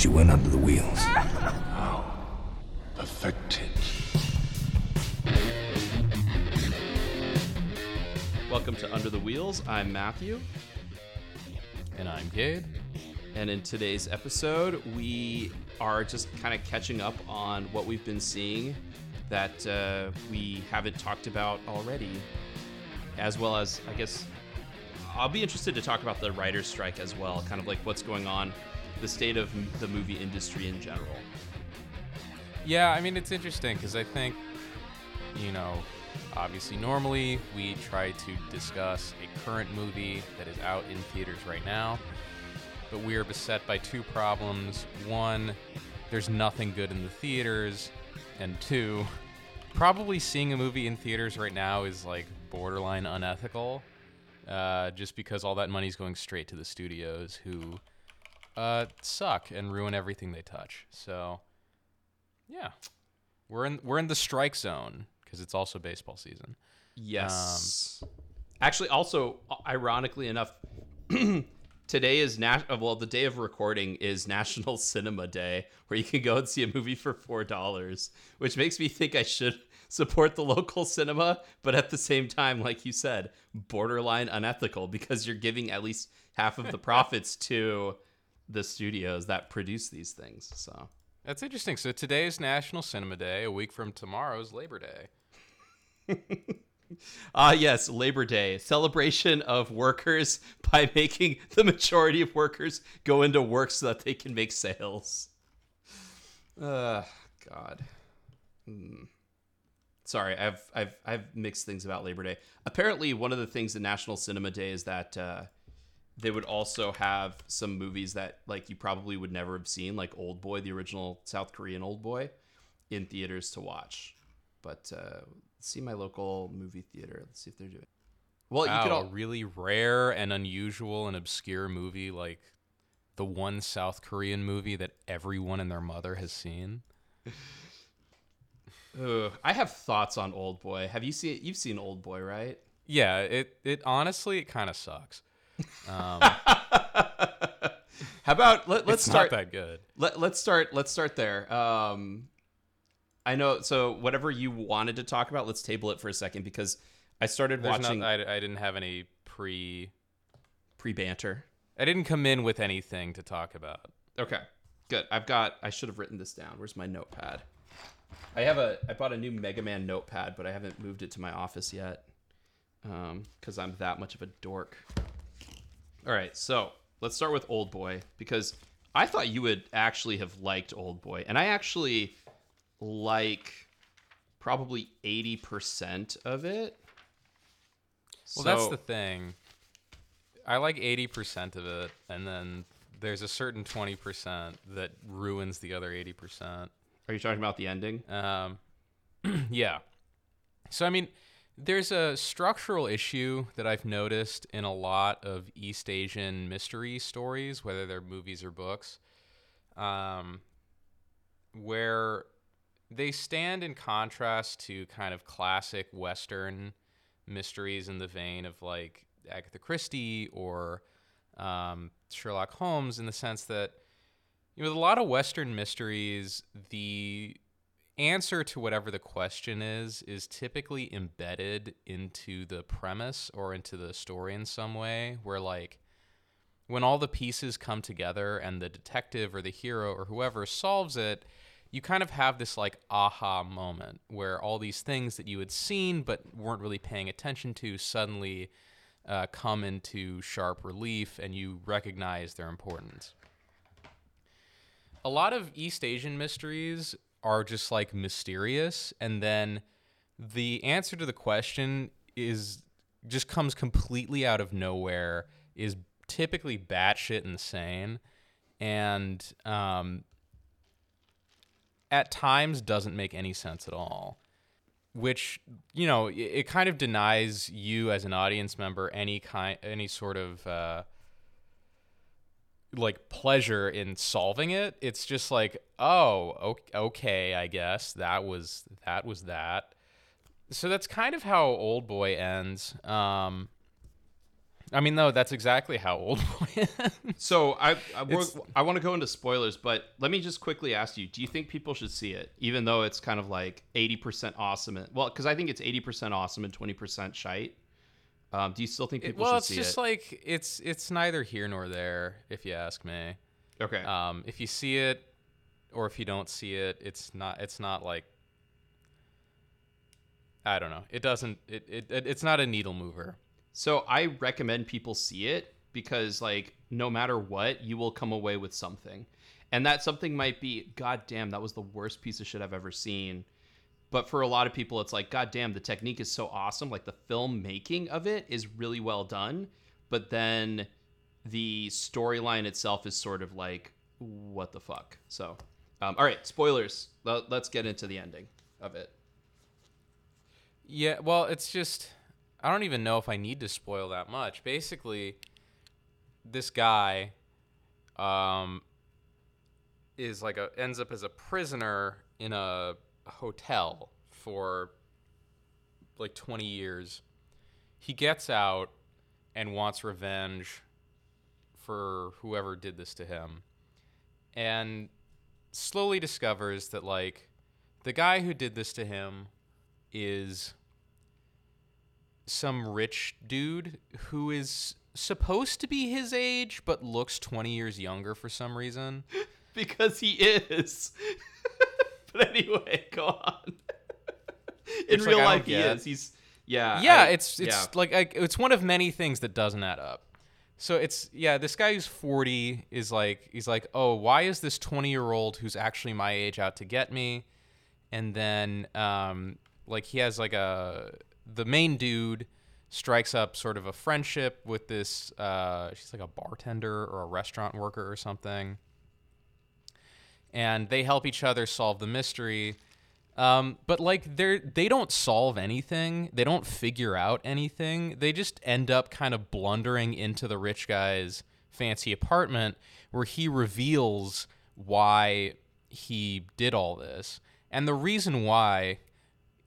She went under the wheels. Perfected. Welcome to Under the Wheels. I'm Matthew, And I'm Gabe. and in today's episode, we are just kind of catching up on what we've been seeing that uh, we haven't talked about already, as well as, I guess, I'll be interested to talk about the writer's strike as well, kind of like what's going on, the state of the movie industry in general. Yeah, I mean, it's interesting because I think, you know, obviously, normally we try to discuss a current movie that is out in theaters right now, but we are beset by two problems. One, there's nothing good in the theaters, and two, probably seeing a movie in theaters right now is like borderline unethical, uh, just because all that money's going straight to the studios who uh, suck and ruin everything they touch. So. Yeah, we're in we're in the strike zone because it's also baseball season. Yes. Actually, also, ironically enough, today is nat- uh, well, the day of recording is National Cinema Day, where you can go and see a movie for four dollars, which makes me think I should support the local cinema, but at the same time, like you said, borderline unethical because you're giving at least half of the profits to the studios that produce these things. So. That's interesting. So today is National Cinema Day. A week from tomorrow is Labor Day. Ah, yes, Labor Day, celebration of workers by making the majority of workers go into work so that they can make sales. Uh, God. Hmm. Sorry, I've I've I've mixed things about Labor Day. Apparently, one of the things in National Cinema Day is that uh, they would also have some movies that like you probably would never have seen, like Old Boy, the original South Korean Old Boy, in theaters to watch. But uh, see my local movie theater. Let's see if they're doing. Well, you wow, could a all. really rare and unusual and obscure movie like the one South Korean movie that everyone and their mother has seen. Ugh, I have thoughts on Old Boy. Have you seen? You've seen Old Boy, right? Yeah, it it honestly it kind of sucks. Um, How about let, let's it's start not that good. Let, let's start let's start there um i know so whatever you wanted to talk about let's table it for a second because i started There's watching not, I, I didn't have any pre. pre-banter I didn't come in with anything to talk about. okay good i've got i should have written this down where's my notepad i have a i bought a new mega man notepad but i haven't moved it to my office yet um because i'm that much of a dork all right so let's start with old boy because i thought you would actually have liked old boy and i actually like probably 80% of it Well, that's the thing. I like 80% of it, and then there's a certain 20% that ruins the other 80%. are you talking about the ending Um, yeah. So, I mean, there's a structural issue that I've noticed in a lot of East Asian mystery stories, whether they're movies or books, um, where they stand in contrast to kind of classic Western mysteries in the vein of like Agatha Christie or um, Sherlock Holmes, in the sense that, you know, with a lot of Western mysteries, the answer to whatever the question is is typically embedded into the premise or into the story in some way where like when all the pieces come together and the detective or the hero or whoever solves it you kind of have this like aha moment where all these things that you had seen but weren't really paying attention to suddenly uh, come into sharp relief and you recognize their importance. A lot of East Asian mysteries are just like mysterious, and then the answer to the question is just comes completely out of nowhere, is typically batshit insane, and um, at times doesn't make any sense at all. Which you know, it, it kind of denies you as an audience member any kind, any sort of uh, like pleasure in solving it. It's just like, oh, okay, I guess that was that was that. So that's kind of how Old Boy ends. Um, I mean, no, that's exactly how Old Boy. is. So I I, I want to go into spoilers, but let me just quickly ask you: Do you think people should see it, even though it's kind of like eighty percent awesome? And, well, because I think it's eighty percent awesome and twenty percent shite. Um, do you still think people It- well, should see it? Well, it's just like it's it's neither here nor there, if you ask me. okay. Um, if you see it, or if you don't see it, it's not it's not like I don't know. It doesn't. It, it, it it's not a needle mover. So I recommend people see it because like no matter what, you will come away with something. And that something might be, God damn, that was the worst piece of shit I've ever seen. But for a lot of people, it's like, God damn, the technique is so awesome. Like the filmmaking of it is really well done. But then the storyline itself is sort of like, what the fuck? So, um, all right, spoilers. Let- Let's get into the ending of it. Yeah, well, it's just I don't even know if I need to spoil that much. Basically, this guy um is like a ends up as a prisoner in a hotel for like 20 years. He gets out and wants revenge for whoever did this to him. And slowly discovers that like the guy who did this to him is some rich dude who is supposed to be his age but looks 20 years younger for some reason. because he is. but anyway, go on. In Which, real I don't life, he get. is. He's yeah. yeah, I- it's it's yeah. like, like it's one of many things that doesn't add up. So it's yeah, this guy who's 40 is like he's like, "Oh, why is this 20-year-old who's actually my age out to get me?" And then um like he has like a the main dude strikes up sort of a friendship with this uh she's like a bartender or a restaurant worker or something. And they help each other solve the mystery. Um, but like they're they don't solve anything. They don't figure out anything. They just end up kind of blundering into the rich guy's fancy apartment where he reveals why he did all this. And the reason why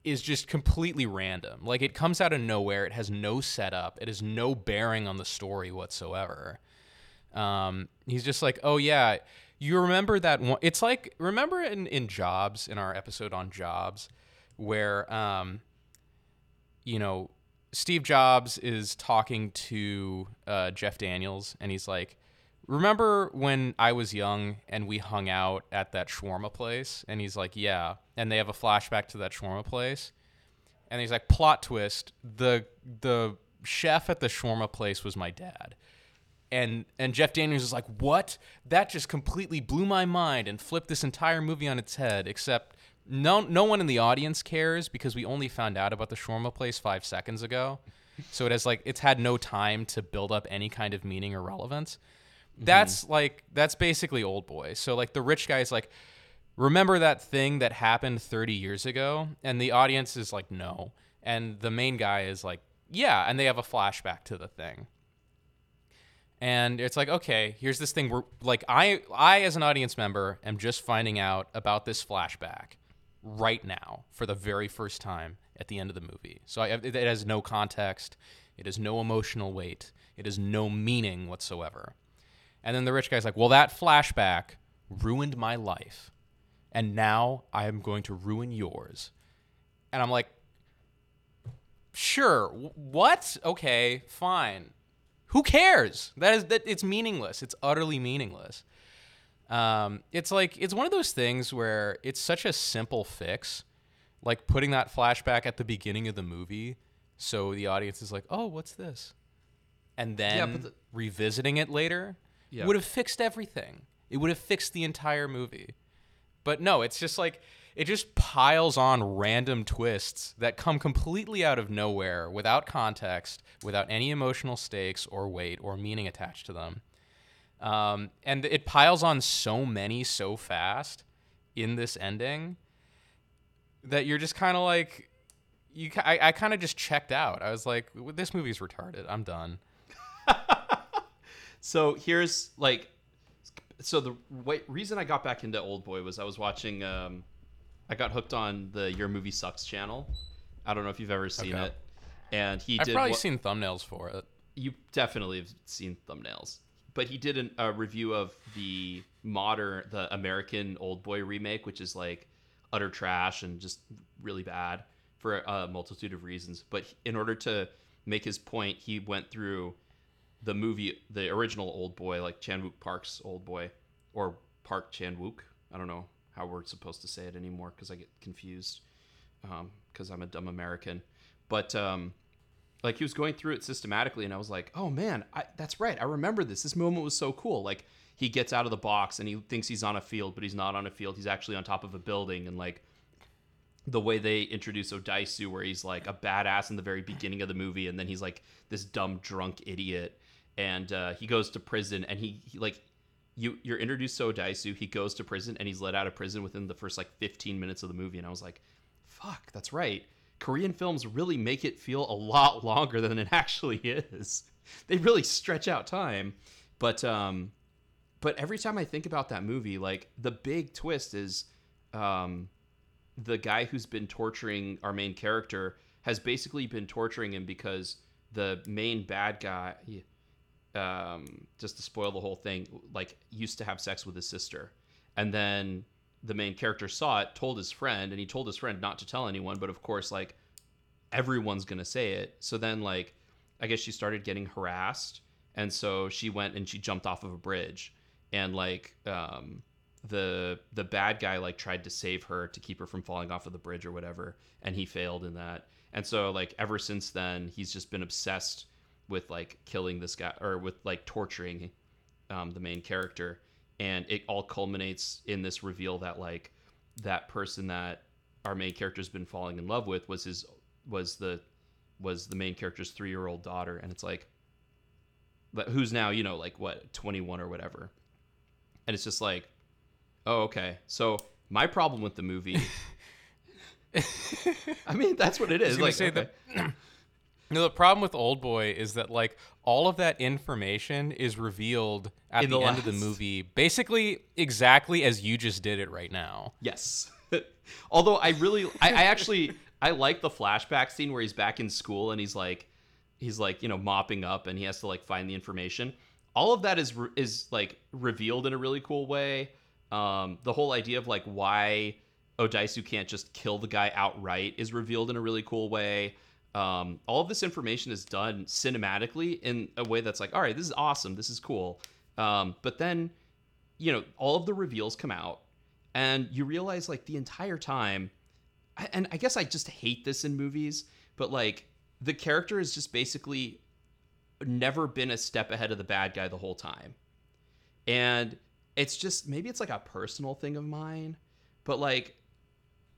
is just completely random. Like it comes out of nowhere. It has no setup. It has no bearing on the story whatsoever. Um, he's just like, oh yeah, you remember that one? It's like remember in in Jobs in our episode on Jobs, where um, you know, Steve Jobs is talking to uh, Jeff Daniels, and he's like, remember when I was young and we hung out at that shawarma place? And he's like, yeah. And they have a flashback to that shawarma place. And he's like, plot twist: the the chef at the shawarma place was my dad. And and Jeff Daniels is like, what? That just completely blew my mind and flipped this entire movie on its head. Except no no one in the audience cares because we only found out about the shawarma place five seconds ago. So it has like it's had no time to build up any kind of meaning or relevance. Mm-hmm. That's like that's basically old boy. So like the rich guy is like, remember that thing that happened 30 years ago? And the audience is like, no. And the main guy is like, yeah. And they have a flashback to the thing. And it's like, okay, here's this thing where like I I as an audience member am just finding out about this flashback right now for the very first time at the end of the movie. So I, it has no context, it has no emotional weight, it has no meaning whatsoever. And then the rich guy's like, "Well, that flashback ruined my life, and now I am going to ruin yours." And I'm like, "Sure, what? Okay, fine. Who cares? That is that it's meaningless. It's utterly meaningless." Um, it's like it's one of those things where it's such a simple fix, like putting that flashback at the beginning of the movie, so the audience is like, "Oh, what's this?" And then but the- revisiting it later Yeah. would have fixed everything. It would have fixed the entire movie. But no, it's just like it just piles on random twists that come completely out of nowhere without context, without any emotional stakes or weight or meaning attached to them. Um, and it piles on so many so fast in this ending that you're just kind of like you I, I kind of just checked out. I was like this movie's retarded. I'm done. So here's like, so the reason I got back into Old Boy was I was watching. Um, I got hooked on the Your Movie Sucks channel. I don't know if you've ever seen Okay. it. And he I've did. probably what- seen thumbnails for it. you definitely have seen thumbnails. But he did an, a review of the modern, the American Old Boy remake, which is like utter trash and just really bad for a multitude of reasons. But in order to make his point, he went through the movie, the original Old Boy, like Chan Wook Park's Old Boy, or Park Chan Wook. I don't know how we're supposed to say it anymore because I get confused because um, I'm a dumb American. But um, like he was going through it systematically, and I was like, oh man, I, that's right. I remember this. This moment was so cool. Like he gets out of the box and he thinks he's on a field, but he's not on a field. He's actually on top of a building, and like the way they introduce Odaisu, where he's like a badass in the very beginning of the movie, and then he's like this dumb drunk idiot, and uh, he goes to prison, and he, he like you you're introduced to Odaisu, he goes to prison, and he's let out of prison within the first like 15 minutes of the movie, and I was like, fuck, that's right. Korean films really make it feel a lot longer than it actually is. They really stretch out time, but um, but every time I think about that movie, like the big twist is, um, the guy who's been torturing our main character has basically been torturing him because the main bad guy, um, just to spoil the whole thing, like used to have sex with his sister, and then the main character saw it, told his friend, and he told his friend not to tell anyone. But of course, like everyone's gonna say it. So then, like, I guess she started getting harassed, and so she went and she jumped off of a bridge, and like, um, the the bad guy like tried to save her to keep her from falling off of the bridge or whatever, and he failed in that. And so like ever since then, he's just been obsessed with like killing this guy or with like torturing um, the main character. And it all culminates in this reveal that like that person that our main character's been falling in love with was his was the was the main character's three year old daughter. And it's like but who's now you know like what 21 or whatever. And it's just like oh okay. So my problem with the movie i mean that's what it is. Like say okay. that No, the problem with Old Boy is that like all of that information is revealed at In the, the end of the movie, basically exactly as you just did it right now. Yes. Although I really, I, I actually, I like the flashback scene where he's back in school and he's like, he's like, you know, mopping up and he has to like find the information. All of that is is like revealed in a really cool way. Um, the whole idea of like why Odaisu can't just kill the guy outright is revealed in a really cool way um, all of this information is done cinematically in a way that's like, all right, this is awesome, this is cool. Um, but then, you know, all of the reveals come out, and you realize like the entire time, and I guess I just hate this in movies, but like the character has just basically never been a step ahead of the bad guy the whole time, and it's just maybe it's like a personal thing of mine, but like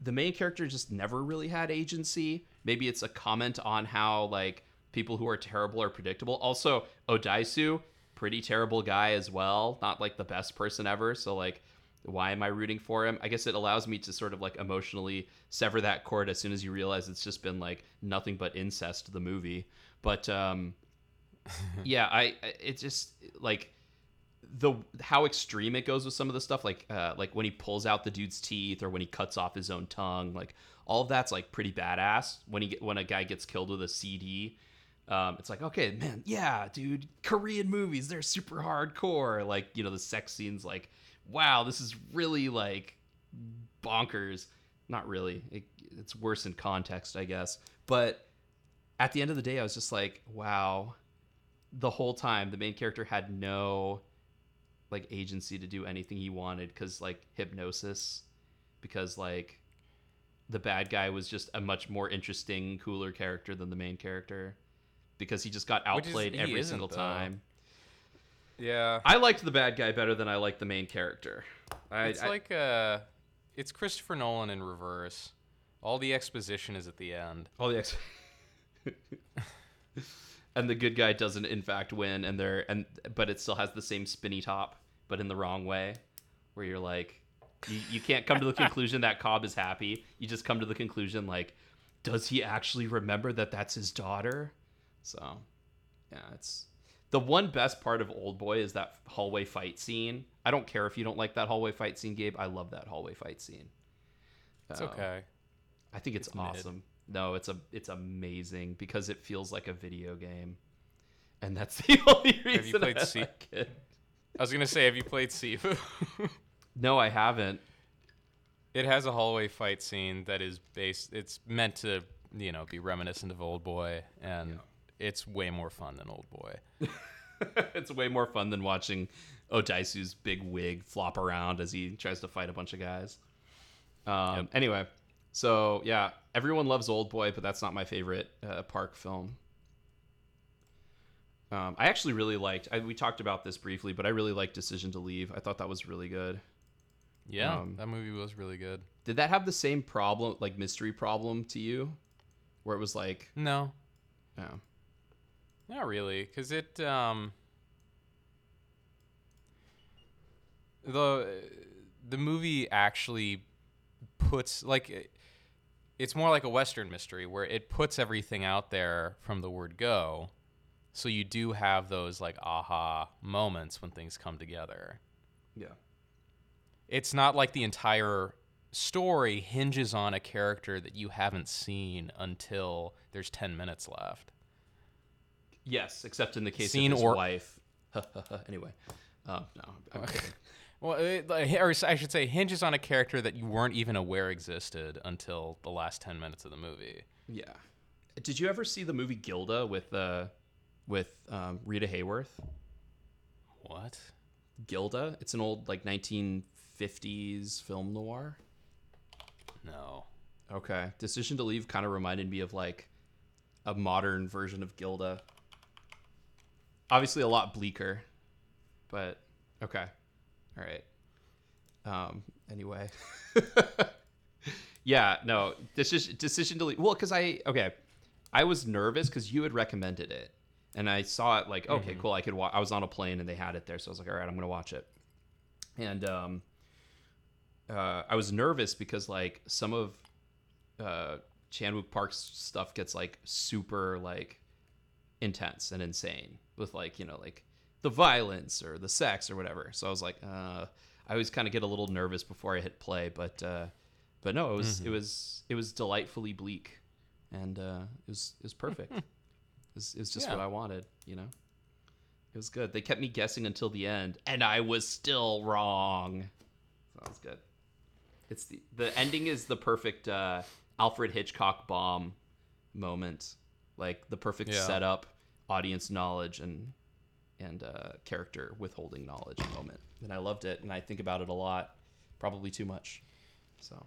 the main character just never really had agency. Maybe it's a comment on how like people who are terrible are predictable. Also, Odaisu, pretty terrible guy as well. Not like the best person ever. So like why am I rooting for him? I guess it allows me to sort of like emotionally sever that cord as soon as you realize it's just been like nothing but incest the movie. But um yeah, I it just like the how extreme it goes with some of the stuff like uh, like when he pulls out the dude's teeth or when he cuts off his own tongue like all of that's like pretty badass. When he when a guy gets killed with a CD um, it's like okay man yeah dude Korean movies they're super hardcore. Like you know the sex scenes like wow this is really like bonkers. Not really. It, it's worse in context I guess. But at the end of the day I was just like wow. The whole time the main character had no like agency to do anything he wanted because like hypnosis. Because like the bad guy was just a much more interesting cooler character than the main character because he just got outplayed is, every single though. time. Yeah. I liked the bad guy better than i liked the main character. I, it's I, like uh it's christopher nolan in reverse. All the exposition is at the end. All the ex and the good guy doesn't in fact win and they're and but it still has the same spinny top but in the wrong way where you're like you, you can't come to the conclusion that cobb is happy you just come to the conclusion like does he actually remember that that's his daughter so yeah it's the one best part of old boy is that hallway fight scene i don't care if you don't like that hallway fight scene gabe i love that hallway fight scene it's uh, okay i think it's, it's awesome mid. No, it's a it's amazing because it feels like a video game. and that's the only reason Have you played I C-. I was gonna say, have you played Sifu? No, I haven't. it has a hallway fight scene that is based. It's meant to, you know, be reminiscent of Old Boy, and it's way more fun than Old Boy. it's way more fun than watching Odaisu's big wig flop around as he tries to fight a bunch of guys. Um, Anyway, so yeah, everyone loves Old Boy, but that's not my favorite uh, Park film. Um, I actually really liked. I, we talked about this briefly, but I really liked Decision to Leave. I thought that was really good. Yeah, Um, that movie was really good. Did that have the same problem, like mystery problem, to you, where it was like, No, oh, Not really, because it um the the movie actually puts like it- it's more like a western mystery where it puts everything out there from the word go, so you do have those like aha moments when things come together. yeah, It's not like the entire story hinges on a character that you haven't seen until there's 10 minutes left. yes, except in the case Scene of his or- wife. anyway, um, no, I'm kidding. Well, it, or I should say, hinges on a character that you weren't even aware existed until the last ten minutes of the movie. Yeah. Did you ever see the movie Gilda with uh with um, Rita Hayworth? What? Gilda. It's an old like 1950s film noir. No. Okay. Decision to Leave kind of reminded me of like a modern version of Gilda. Obviously a lot bleaker, but okay. All right. Um anyway. yeah, no. Decision decision to leave. Well, cuz I okay. I was nervous cuz you had recommended it. And I saw it like, okay, cool. I could watch I was on a plane and they had it there, so I was like, all right, I'm going to watch it. And um uh, I was nervous because like some of uh, Park's stuff gets like super like intense and insane with like you know like the violence or the sex or whatever. So I was like, uh, I always kind of get a little nervous before I hit play, but uh, but no, it was it was it was delightfully bleak, and uh, it was it was perfect. it, was, it was just Yeah. what I wanted, you know. It was good. They kept me guessing until the end, and I was still wrong. So that was good. It's the the ending is the perfect uh, Alfred Hitchcock bomb moment, like the perfect Yeah. setup, audience knowledge, and and uh, character withholding knowledge moment. And I loved it, and I think about it a lot, probably too much. So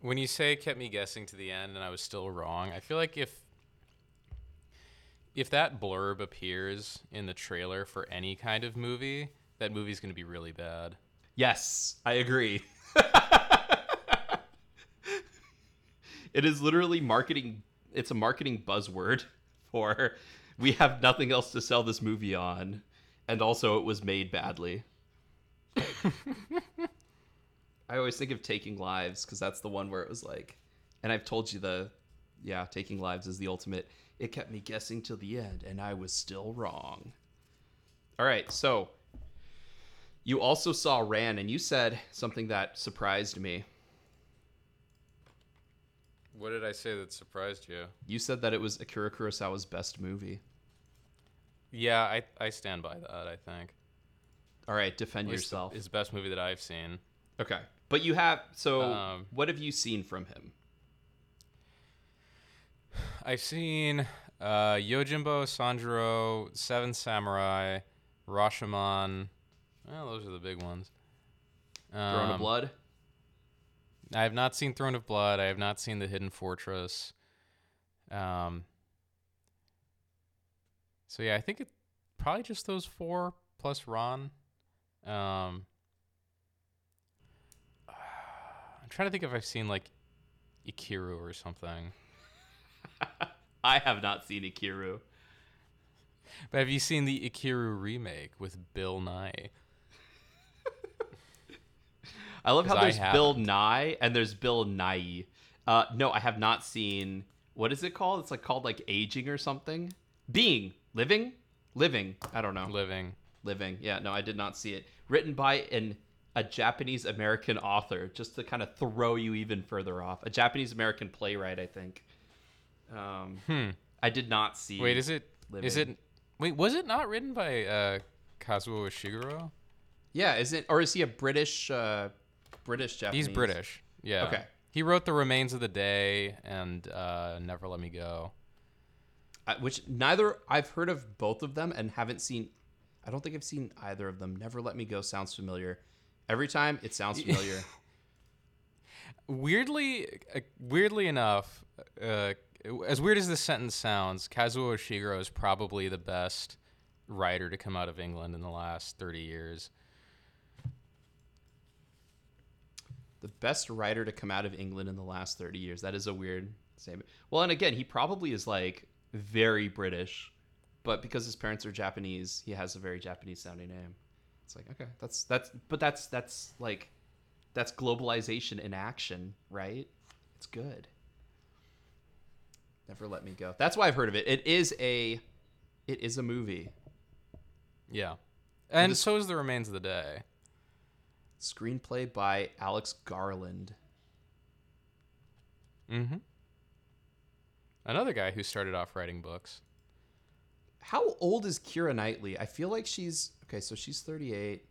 When you say kept me guessing to the end and I was still wrong, I feel like if if that blurb appears in the trailer for any kind of movie, that movie's going to be really bad. yes, I agree. it is literally marketing. It's a marketing buzzword for we have nothing else to sell this movie on, and also it was made badly. I always think of Taking Lives because that's the one where it was like, and I've told you the, yeah, Taking Lives is the ultimate. It kept me guessing till the end, and I was still wrong. All right, so you also saw Ran, and you said something that surprised me. What did I say that surprised you? You said that it was Akira Kurosawa's best movie. Yeah, I, I stand by that, I think. All right, defend At least the- yourself. It's the best movie that I've seen. Okay, but you have. So, Um, what have you seen from him? I've seen uh, Yojimbo, Sanjuro, Seven Samurai, Rashomon. Well, those are the big ones. Throne of Um, Blood. I have not seen Throne of Blood. I have not seen The Hidden Fortress. Um. So yeah, I think it probably just those four plus Ron. Um. I'm trying to think if I've seen like Ikiru or something. I have not seen Ikiru. But have you seen the Ikiru remake with Bill Nighy? I love how there's Bill. Nye and there's Bill Nye. Uh, no, I have not seen. What is it called? It's like called like aging or something. Being, living, living. I don't know. Living. Living. Yeah, no, I did not see it. Written by an a Japanese American author, just to kind of throw you even further off. A Japanese American playwright, I think. Um, Hmm. I did not see. Wait, is it? Is Living. it? Wait, was it not written by uh, Kazuo Ishiguro? Yeah, is it or is he a British uh British Japanese? He's British. Yeah. Okay. He wrote The Remains of the Day and uh, Never Let Me Go. Uh, which neither I've heard of both of them and haven't seen I don't think I've seen either of them. Never Let Me Go sounds familiar. Every time it sounds familiar. Weirdly, uh, weirdly enough, uh, as weird as this sentence sounds, Kazuo Ishiguro is probably the best writer to come out of England in the last 30 years. The best writer to come out of England in the last 30 years. That is a weird statement. Well, and again, he probably is like very British, but because his parents are Japanese, he has a very Japanese sounding name. It's like, okay, that's that's but that's that's like that's globalization in action, right? It's good. Never let me go. That's why I've heard of it. It is a it is a movie. Yeah. And this- so is The Remains of the Day. Screenplay by Alex Garland. Mm-hmm. Another guy who started off writing books. How old is Keira Knightley? I feel like she's okay. So she's 38.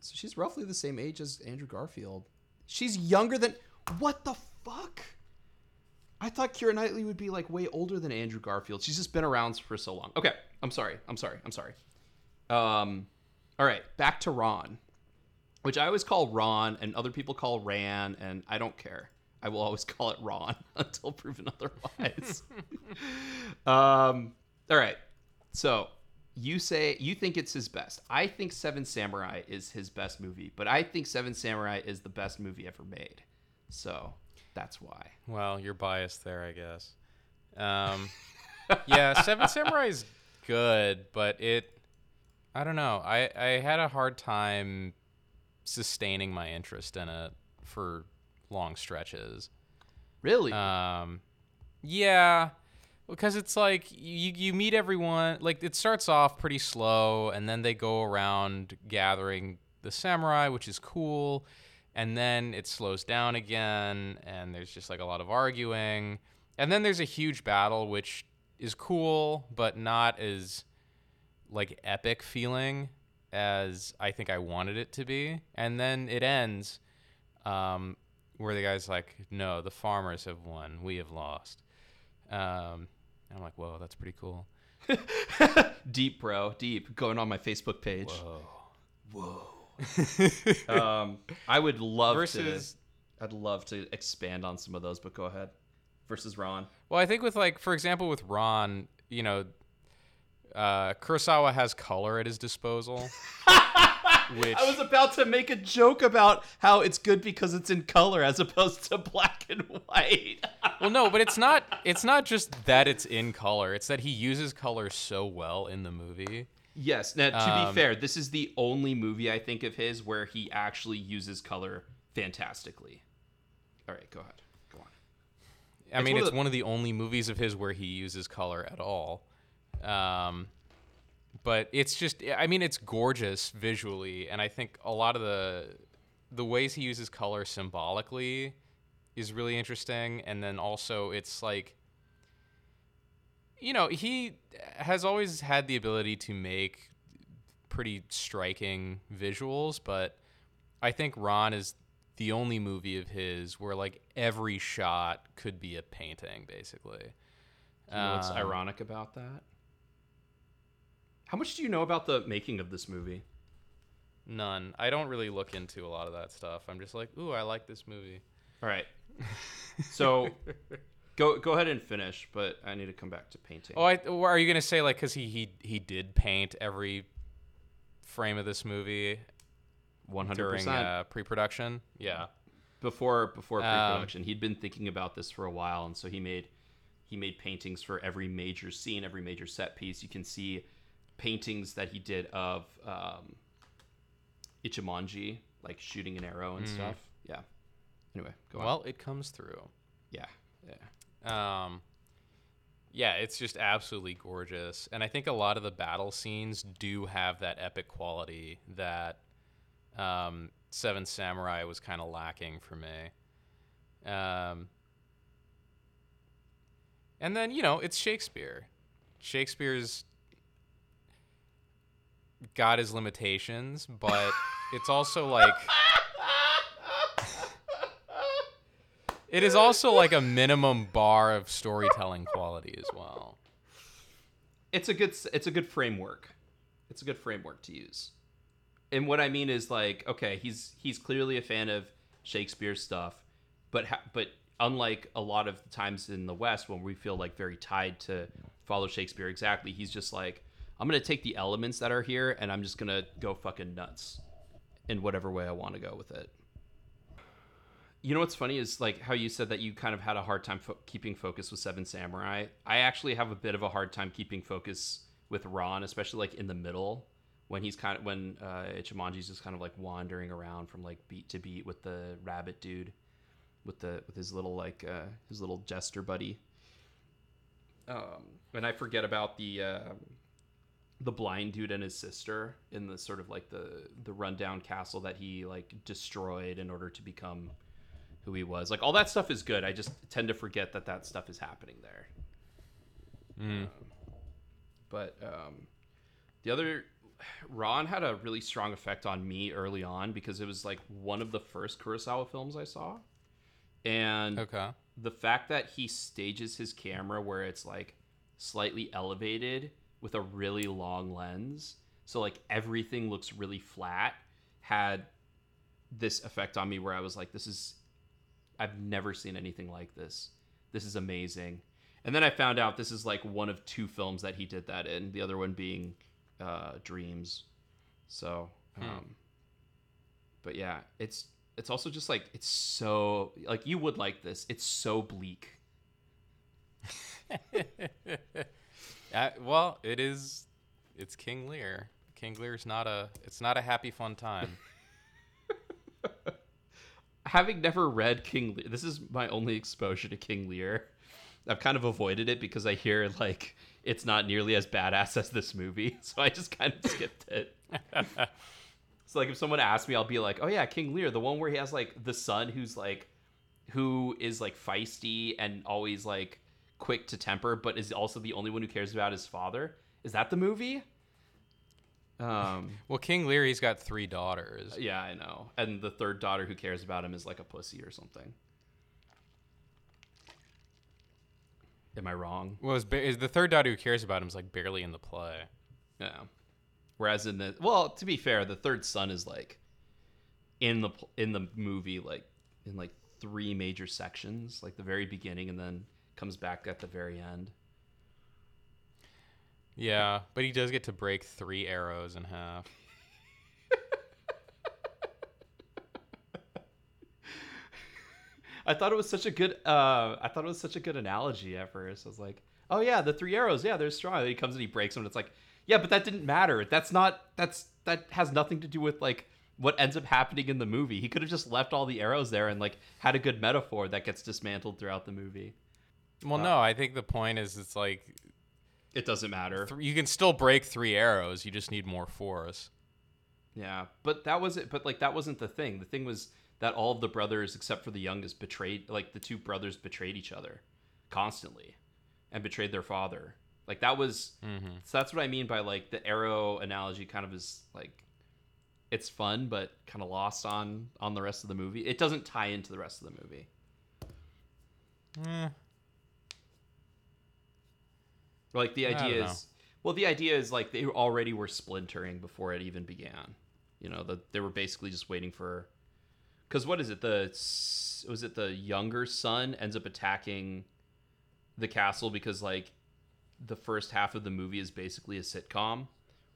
So she's roughly the same age as Andrew Garfield. She's younger than what the fuck? I thought Keira Knightley would be like way older than Andrew Garfield. She's just been around for so long. Okay, I'm sorry. I'm sorry. I'm sorry. Um, all right, back to Ron, which I always call Ron, and other people call Ran, and I don't care. I will always call it Ron until proven otherwise. um, all right. So you say you think it's his best. I think Seven Samurai is his best movie, but I think Seven Samurai is the best movie ever made. So that's why. Well, you're biased there, I guess. Um, yeah, Seven Samurai is good, but it, I don't know. I, I had a hard time sustaining my interest in it for long stretches. Really? Um, yeah, because it's like you you meet everyone. Like it starts off pretty slow, and then they go around gathering the samurai, which is cool, and then it slows down again, and there's just like a lot of arguing, and then there's a huge battle, which is cool, but not as like epic feeling as I think I wanted it to be, and then it ends. Um, where the guy's like, "No, the farmers have won. We have lost." Um, and I'm like, "Whoa, that's pretty cool." deep, bro. Deep. Going on my Facebook page. Whoa. Whoa. um, I would love Versus- to. I'd love to expand on some of those, but go ahead. Versus Ron. Well, I think with like, for example, with Ron, you know, uh, Kurosawa has color at his disposal, which I was about to make a joke about how it's good because it's in color as opposed to black and white. well, no, but it's not. It's not just that it's in color; it's that he uses color so well in the movie. yes. Now, to Um, be fair, this is the only movie I think of his where he actually uses color fantastically. All right, go ahead. Go on. I It's mean, one of it's the- one of the only movies of his where he uses color at all. Um, but it's just, I mean, it's gorgeous visually, and I think a lot of the the ways he uses color symbolically is really interesting. And then also, it's like, you know, he has always had the ability to make pretty striking visuals, but I think Ron is the only movie of his where like every shot could be a painting, basically. You know what's Um, ironic about that? How much do you know about the making of this movie? None. I don't really look into a lot of that stuff. I'm just like, ooh, I like this movie. All right. So go go ahead and finish, but I need to come back to painting. Oh, I, are you gonna say like because he he he did paint every frame of this movie One hundred during percent. uh, pre-production? Yeah. Before before Um, pre-production, he'd been thinking about this for a while, and so he made he made paintings for every major scene, every major set piece. You can see paintings that he did of um, Ichimonji, like shooting an arrow and stuff. Yeah. Anyway, go on. Mm. Well, it comes through. Yeah. Yeah. Um, yeah, it's just absolutely gorgeous, and I think a lot of the battle scenes do have that epic quality that um, Seven Samurai was kind of lacking for me. Um, and then you know it's Shakespeare. Shakespeare's got his limitations, but it's also like it is also like a minimum bar of storytelling quality as well. it's a good it's a good framework. It's a good framework to use. And what I mean is like, okay, he's he's clearly a fan of Shakespeare stuff, but ha- but unlike a lot of the times in the West when we feel like very tied to follow Shakespeare exactly, he's just like, I'm gonna take the elements that are here and I'm just gonna go fucking nuts in whatever way I want to go with it. You know what's funny is like how you said that you kind of had a hard time fo- keeping focus with Seven Samurai. I actually have a bit of a hard time keeping focus with Ron, especially like in the middle when he's kind of when uh, Ichimonji's just kind of like wandering around from like beat to beat with the rabbit dude, with the with his little like uh, his little jester buddy. Um, and I forget about the uh, the blind dude and his sister in the sort of like the the rundown castle that he like destroyed in order to become who he was. Like all that stuff is good. I just tend to forget that that stuff is happening there. Mm. But um, the other, Ron had a really strong effect on me early on because it was like one of the first Kurosawa films I saw, and Okay. the fact that he stages his camera where it's like slightly elevated with a really long lens, so like everything looks really flat, had this effect on me where I was like, this is, I've never seen anything like this. This is amazing. And then I found out this is like one of two films that he did that in, the other one being uh, Dreams. So, um, but yeah, it's it's also just like it's so like you would like this. It's so bleak. Uh, well, it is. It's King Lear. King Lear's not a. It's not a happy fun time. Having never read King Lear, this is my only exposure to King Lear. I've kind of avoided it because I hear like it's not nearly as badass as this movie, so I just kind of skipped it. So like if someone asks me, I'll be like, "Oh yeah, King Lear, the one where he has like the son who's like who is like feisty and always like quick to temper, but is also the only one who cares about his father." Is that the movie? Um, well, King Lear, he's got three daughters. yeah, I know. And the third daughter who cares about him is like a pussy or something. Am I wrong? Well, is, ba- is the third daughter who cares about him is like barely in the play. Yeah. Whereas in the well, to be fair, the third son is like in the in the movie like in like three major sections, like the very beginning and then comes back at the very end. Yeah, but he does get to break three arrows in half. I thought it was such a good uh I thought it was such a good analogy at first. I was like, "Oh yeah, the three arrows, yeah, they're strong." And he comes and he breaks them and it's like, "Yeah, but that didn't matter. That's not that's that has nothing to do with like what ends up happening in the movie. He could have just left all the arrows there and like had a good metaphor that gets dismantled throughout the movie. Well, no, I think the point is it's like It doesn't matter. th- you can still break three arrows. You just need more force. Yeah, but that was it. But like that wasn't the thing. The thing was that all of the brothers, except for the youngest, betrayed. Like the two brothers betrayed each other constantly, and betrayed their father. Like that was. Mm-hmm. So that's what I mean by like the arrow analogy. Kind of is like, it's fun, but kind of lost on on the rest of the movie. It doesn't tie into the rest of the movie. Eh, Like the idea know. is, well, the idea is like they already were splintering before it even began. You know, that they were basically just waiting for. Because what is it? The was it the younger son ends up attacking the castle because like the first half of the movie is basically a sitcom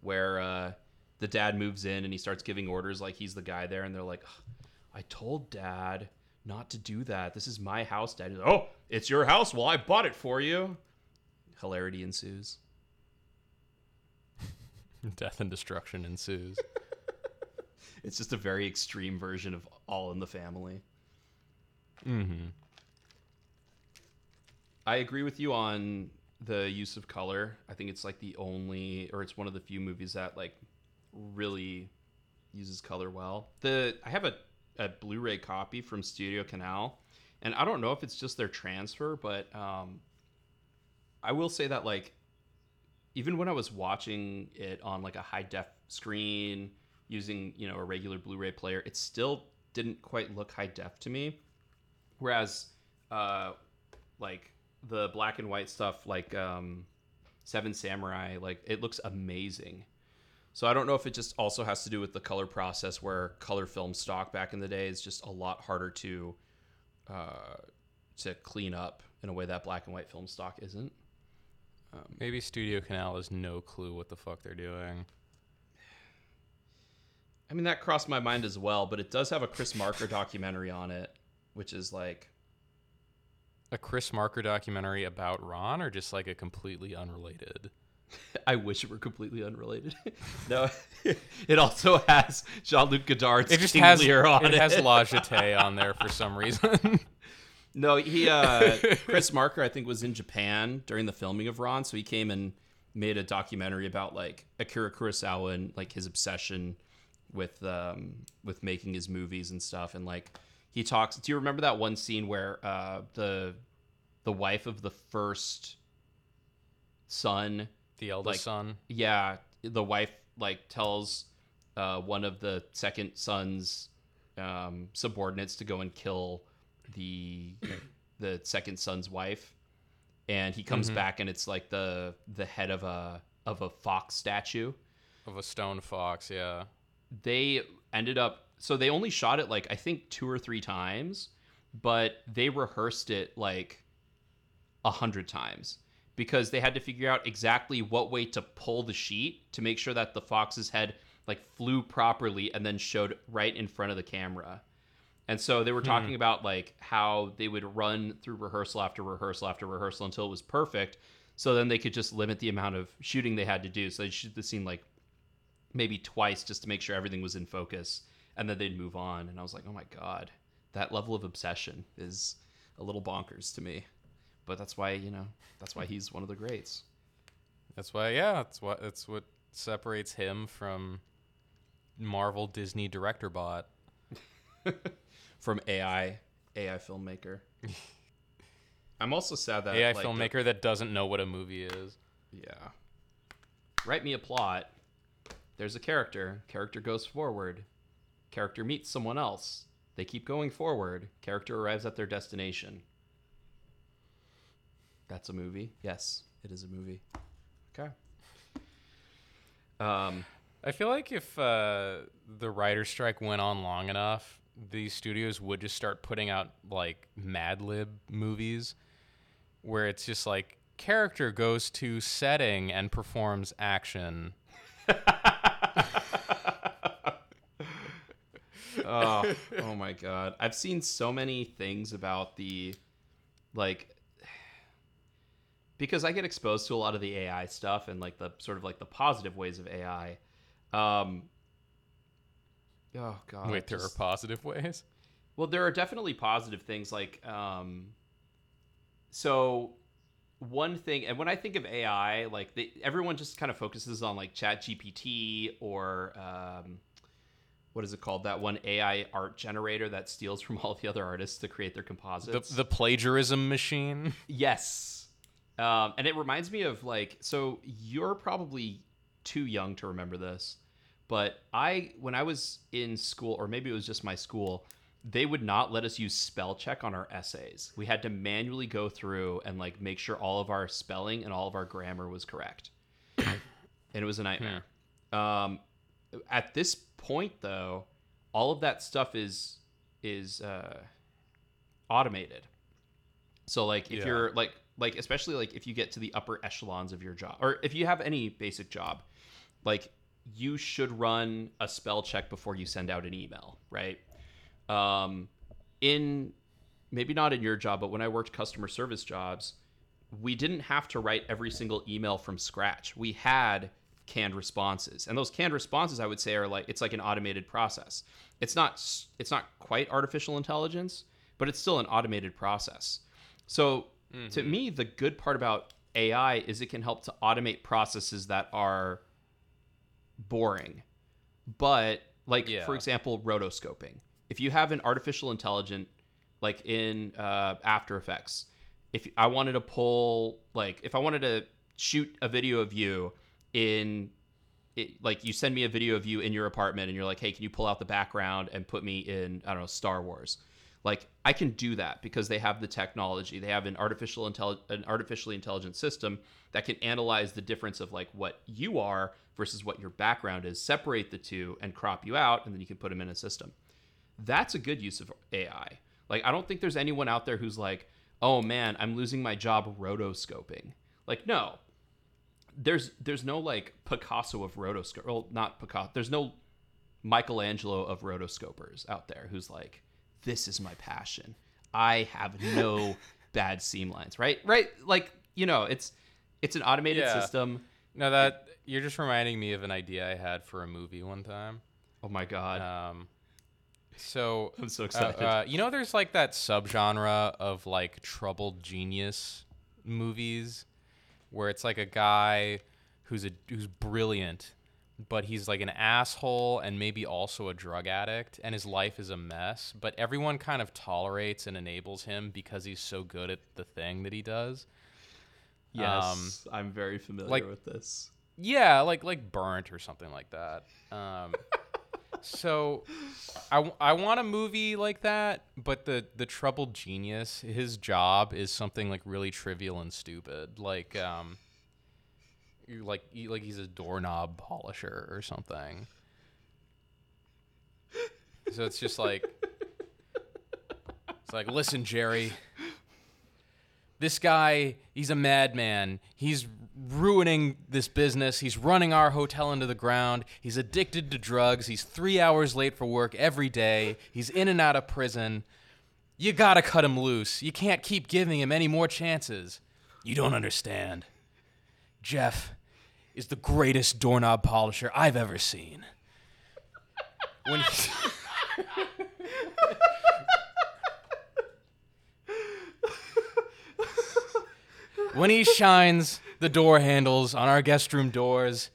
where uh, the dad moves in and he starts giving orders like he's the guy there, and they're like, "I told dad not to do that. This is my house, dad." Like, "Oh, it's your house. Well, I bought it for you." Hilarity ensues. Death and destruction ensues. It's just a very extreme version of All in the Family. mm-hmm. I agree with you on the use of color. I think it's like the only, or it's one of the few movies that like really uses color well. The I have a, a Blu-ray copy from Studio Canal, and I don't know if it's just their transfer, but um, I will say that like even when I was watching it on like a high def screen using you know a regular Blu-ray player, it still didn't quite look high def to me. Whereas, uh, like the black and white stuff, like um, Seven Samurai, like it looks amazing. So I don't know if it just also has to do with the color process, where color film stock back in the day is just a lot harder to uh, to clean up in a way that black and white film stock isn't. Um, Maybe Studio Canal has no clue what the fuck they're doing. I mean, that crossed my mind as well, but it does have a Chris Marker documentary on it, which is like, A Chris Marker documentary about Ran, or just like a completely unrelated? I wish it were completely unrelated. no, it also has Jean Luc Godard's It just King has Lear on it it. has La Jetée on there for some reason. No, he uh Chris Marker I think was in Japan during the filming of Ran, so he came and made a documentary about like Akira Kurosawa and like his obsession with um with making his movies and stuff and like he talks do you remember that one scene where uh the the wife of the first son the eldest Like- son. yeah the wife like tells uh, one of the second son's um, subordinates to go and kill the the second son's wife and he comes Mhm. back and it's like the the head of a of a fox statue Of a stone fox, yeah. they ended up so they only shot it like I think two or three times, but they rehearsed it like a hundred times because they had to figure out exactly what way to pull the sheet to make sure that the fox's head like flew properly and then showed right in front of the camera. And so they were hmm. talking about like how they would run through rehearsal after rehearsal after rehearsal until it was perfect. So then they could just limit the amount of shooting they had to do. So they shoot the scene like maybe twice just to make sure everything was in focus and then they'd move on and i was like oh my god that level of obsession is a little bonkers to me but that's why you know that's why he's one of the greats That's why, yeah, that's what that's what separates him from Marvel Disney director bot. from ai ai filmmaker. I'm also sad that AI like, filmmaker that doesn't know what a movie is. yeah. Write me a plot. There's a character. Character goes forward. Character meets someone else. They keep going forward. Character arrives at their destination. That's a movie? Yes it is a movie. Okay. Um I feel like if uh, the writer strike went on long enough, these studios would just start putting out like Mad Lib movies where it's just like character goes to setting and performs action. oh, oh my god. I've seen so many things about the like because I get exposed to a lot of the AI stuff and like the sort of like the positive ways of AI. Um Oh god. Wait, there just- are positive ways. well, there are definitely positive things like um so one thing and when I think of AI, like they, everyone just kind of focuses on like Chat GPT or um what is it called? That one AI art generator that steals from all the other artists to create their The composites. the plagiarism machine. Yes. Um, and it reminds me of like, so you're probably too young to remember this, but I, when I was in school, or maybe it was just my school, they would not let us use spell check on our essays. We had to manually go through and like make sure all of our spelling and all of our grammar was correct. and it was a nightmare. Um, at this point, though, all of that stuff is is uh, automated. So like if Yeah. you're like like especially like if you get to the upper echelons of your job or if you have any basic job, like you should run a spell check before you send out an email, right? Um in maybe not in your job, but when I worked customer service jobs, we didn't have to write every single email from scratch. We had canned responses. And those canned responses I would say are like it's like an automated process. It's not it's not quite artificial intelligence, but it's still an automated process. So to me the good part about AI is it can help to automate processes that are boring. But like Yeah. for example rotoscoping. If you have an artificial intelligent like in uh, After Effects, if I wanted to pull like if I wanted to shoot a video of you in it, like you send me a video of you in your apartment and you're like, "Hey, can you pull out the background and put me in I don't know, Star Wars?" Like I can do that because they have the technology. They have an artificial intelli- an artificially intelligent system that can analyze the difference of like what you are versus what your background is, separate the two and crop you out and then you can put them in a system. That's a good use of AI. Like I don't think there's anyone out there who's like, "Oh man, I'm losing my job rotoscoping." Like no, there's there's no like Picasso of rotoscope. Well, not Picasso. There's no Michelangelo of rotoscopers out there who's like, this is my passion. I have no bad seam lines. Right, right. Like you know, it's it's an automated Yeah. system. No, that you're just reminding me of an idea I had for a movie one time. Oh my god, Um, so I'm so uh, excited. uh, you know, there's like that subgenre of like troubled genius movies, where it's like a guy who's a who's brilliant, but he's like an asshole and maybe also a drug addict, and his life is a mess. But everyone kind of tolerates and enables him because he's so good at the thing that he does. Yes, I'm very familiar um, like- with this. Yeah, like like burnt or something like that. Um, so, I want a movie like that, but the the troubled genius, his job is something like really trivial and stupid, like um, you like like he's a doorknob polisher or something. So it's just like it's like listen, Jerry. This guy, he's a madman. He's ruining this business. He's running our hotel into the ground. He's addicted to drugs. He's three hours late for work every day. He's in and out of prison. You gotta cut him loose. You can't keep giving him any more chances. You don't understand. Jeff is the greatest doorknob polisher I've ever seen. When he- when he shines the door handles on our guest room doors,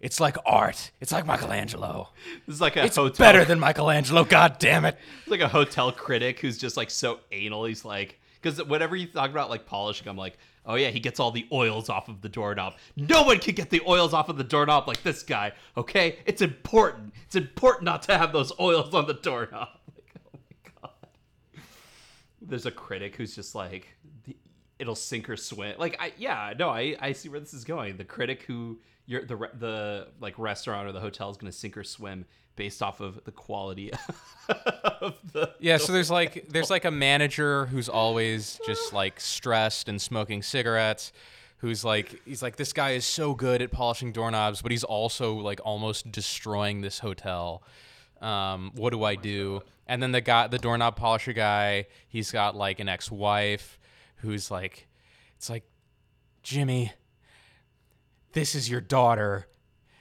it's like art. It's like Michelangelo. This is like a It's hotel. better than Michelangelo. God damn it! It's like a hotel critic who's just like so anal. He's like, because whenever you talk about like polishing, I'm like, oh yeah, he gets all the oils off of the doorknob. No one can get the oils off of the doorknob like this guy. Okay, it's important. It's important not to have those oils on the doorknob. Like, oh my god. There's a critic who's just like, it'll sink or swim. Like, I yeah, no, I I see where this is going. The critic who you're the the like restaurant or the hotel is going to sink or swim based off of the quality of the Yeah, so there's like there's like a manager who's always just like stressed and smoking cigarettes. Who's like he's like this guy is so good at polishing doorknobs, but he's also like almost destroying this hotel. Um, what do I do? And then the guy, the doorknob polisher guy, he's got like an ex-wife who's like, it's like, Jimmy, this is your daughter.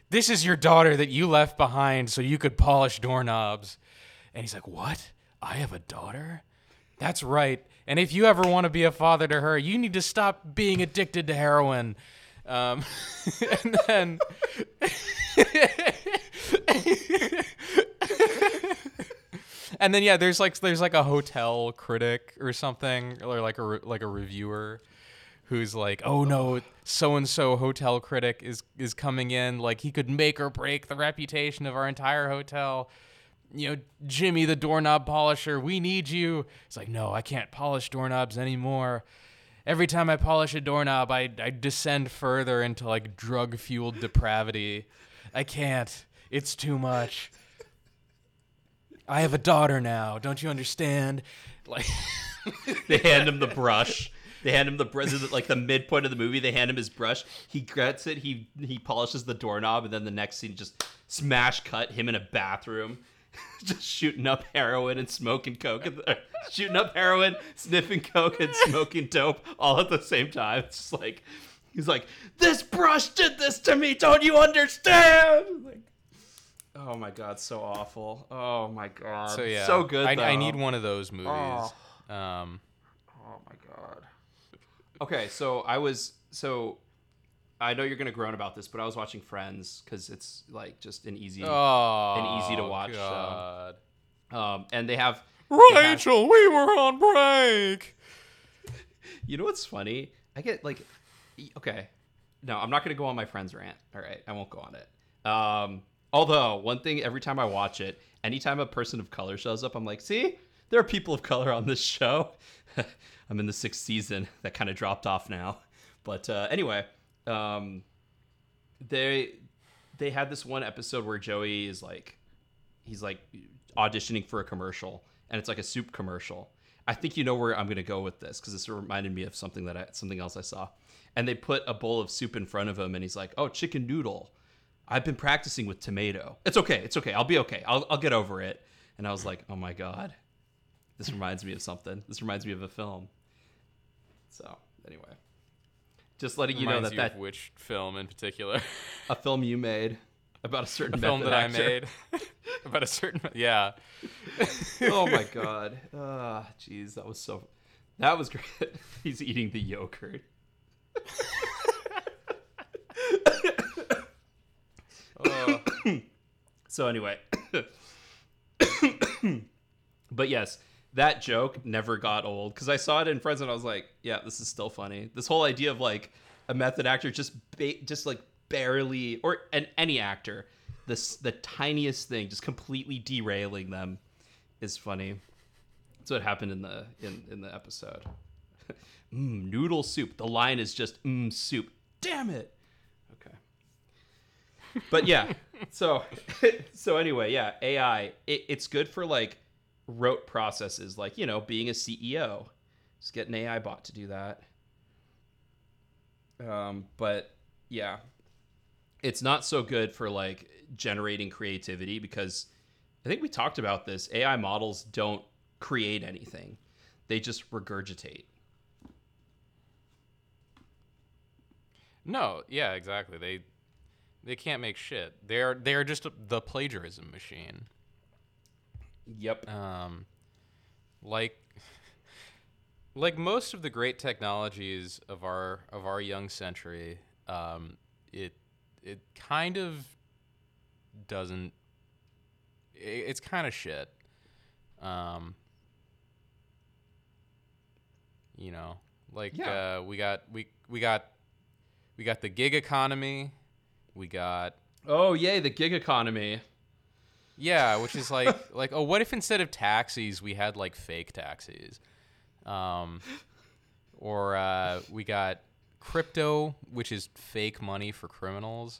This is your daughter that you left behind so you could polish doorknobs. And he's like, What? I have a daughter? That's right. And if you ever want to be a father to her, you need to stop being addicted to heroin. Um, and then. and then yeah, there's like there's like a hotel critic or something, or like a re- like a reviewer who's like, "Oh no, so and so hotel critic is is coming in. Like he could make or break the reputation of our entire hotel." You know, Jimmy the doorknob polisher, we need you. It's like, no, I can't polish doorknobs anymore. Every time I polish a doorknob, I, I descend further into like drug fueled depravity. I can't. It's too much. I have a daughter now. Don't you understand? Like, they hand him the brush. They hand him the brush. Like the midpoint of the movie, they hand him his brush. He gets it. He he polishes the doorknob, and then the next scene, just smash cut him in a bathroom, just shooting up heroin and smoking coke. shooting up heroin, sniffing coke, and smoking dope all at the same time. It's just like he's like, "This brush did this to me. Don't you understand?" Like, oh my god, so awful. Oh my god, so yeah, so good. I, I need one of those movies. Oh. Um, Oh my god. Okay, so I was so I know you're gonna groan about this, but I was watching Friends because it's like just an easy, oh, easy to watch show. Um, and they have. they have- Rachel, we were on break. you know what's funny? I get like, okay, no, I'm not gonna go on my friend's rant. All right, I won't go on it. Um, although one thing, every time I watch it, anytime a person of color shows up, I'm like, see, there are people of color on this show. I'm in the sixth season. That kind of dropped off now, but uh, anyway, um, they they had this one episode where Joey is like, he's like auditioning for a commercial, and it's like a soup commercial. I think you know where I'm gonna go with this because this reminded me of something that I something else I saw. And they put a bowl of soup in front of him, and he's like, "Oh, chicken noodle. I've been practicing with tomato. It's okay. It's okay. I'll be okay. I'll I'll get over it." And I was like, "Oh my god, this reminds me of something. This reminds me of a film." So anyway, just letting you know that you that which film in particular? a film you made about a certain a film that I made about a certain. Yeah. oh my god. Ah, jeez, that was so. That was great. He's eating the yogurt. Oh. So anyway, but yes, that joke never got old because I saw it in Friends and I was like, yeah, this is still funny. This whole idea of like a method actor just ba- just like barely or an any actor, this the tiniest thing just completely derailing them is funny. That's what happened in the in in the episode. mm, noodle soup. The line is just mm soup. Damn it. But yeah, so so anyway, yeah, AI. It, it's good for like rote processes, like you know, being a CEO. Just get an AI bot to do that. Um, but yeah, it's not so good for like generating creativity because I think we talked about this. AI models don't create anything; they just regurgitate. No, yeah, exactly. They they can't make shit. They're they're just a, the plagiarism machine. Yep. Um, like like most of the great technologies of our of our young century, um, it it kind of doesn't. i it's kind of shit. Um, you know, like Yeah. uh, we got we we got we got the gig economy. We got Oh yay, the gig economy. Yeah, which is like like oh, what if instead of taxis we had like fake taxis, um, or uh, we got crypto, which is fake money for criminals.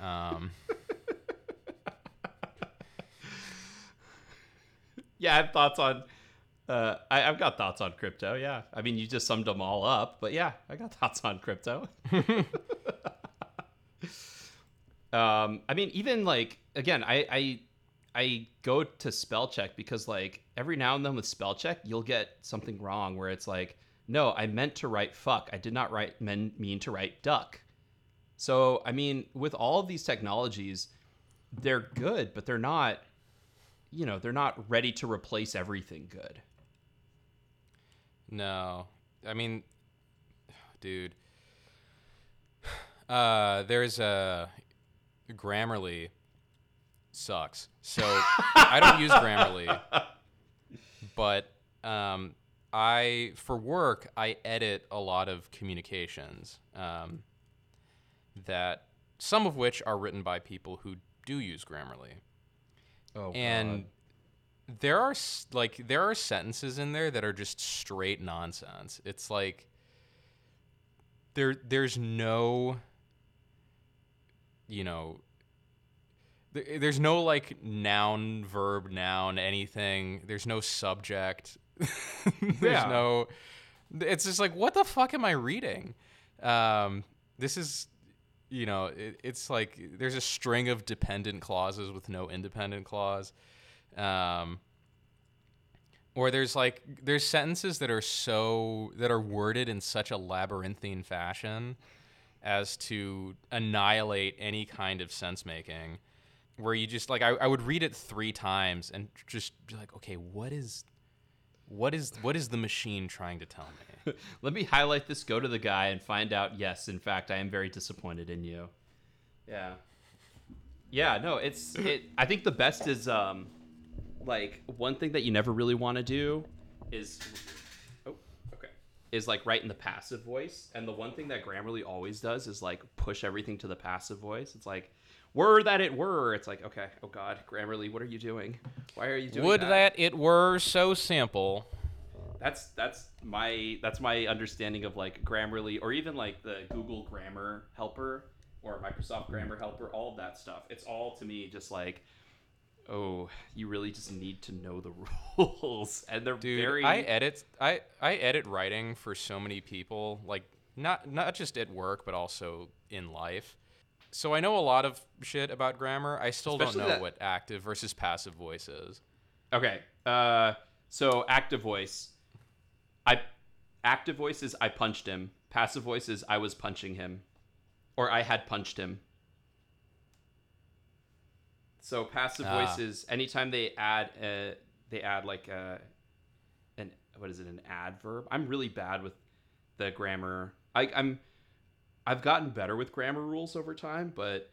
Um, Yeah, I have thoughts on. Uh, I, I've got thoughts on crypto. Yeah, I mean, you just summed them all up, but yeah, I got thoughts on crypto. Um, I mean, even like again, I, I I go to spell check because like every now and then with spell check, you'll get something wrong where it's like, no, I meant to write fuck. I did not write men, mean to write duck. So I mean, with all of these technologies, they're good, but they're not you know they're not ready to replace everything good no, I mean, dude, uh, there's a Grammarly sucks. So I don't use Grammarly, but um, I for work I edit a lot of communications um, that some of which are written by people who do use Grammarly oh and there are like there are sentences in there that are just straight nonsense. It's like there there's no you know there, there's no like noun verb noun anything. There's no subject. there's Yeah. no it's just like what the fuck am I reading? Um this is you know, it, it's like there's a string of dependent clauses with no independent clause. Um, or there's like there's sentences that are so that are worded in such a labyrinthine fashion as to annihilate any kind of sense making where you just like I, I would read it three times and just be like okay what is what is what is the machine trying to tell me? Let me highlight this go to the guy and find out yes in fact i am very disappointed in you. Yeah. Yeah no it's it i think the best is um like one thing that you never really want to do is okay is like right in the passive voice, and the one thing that Grammarly always does is like push everything to the passive voice. It's like, were that it were. It's like, okay, oh god, Grammarly, what are you doing? Why are you doing Would that? that it were so simple. That's that's my that's my understanding of like Grammarly or even like the Google Grammar Helper or Microsoft Grammar Helper, all of that stuff. It's all to me just like, oh, you really just need to know the rules, and they're Dude, very. I edit I I edit writing for so many people, like not not just at work but also in life. So I know a lot of shit about grammar. I still Especially don't know that- what active versus passive voice is. Okay. Uh, so active voice, I active voice is I punched him. Passive voice is I was punching him, or I had punched him. So passive Ah. voice is anytime they add a, they add like a, an what is it an adverb? I'm really bad with the grammar. I, I'm I've gotten better with grammar rules over time, but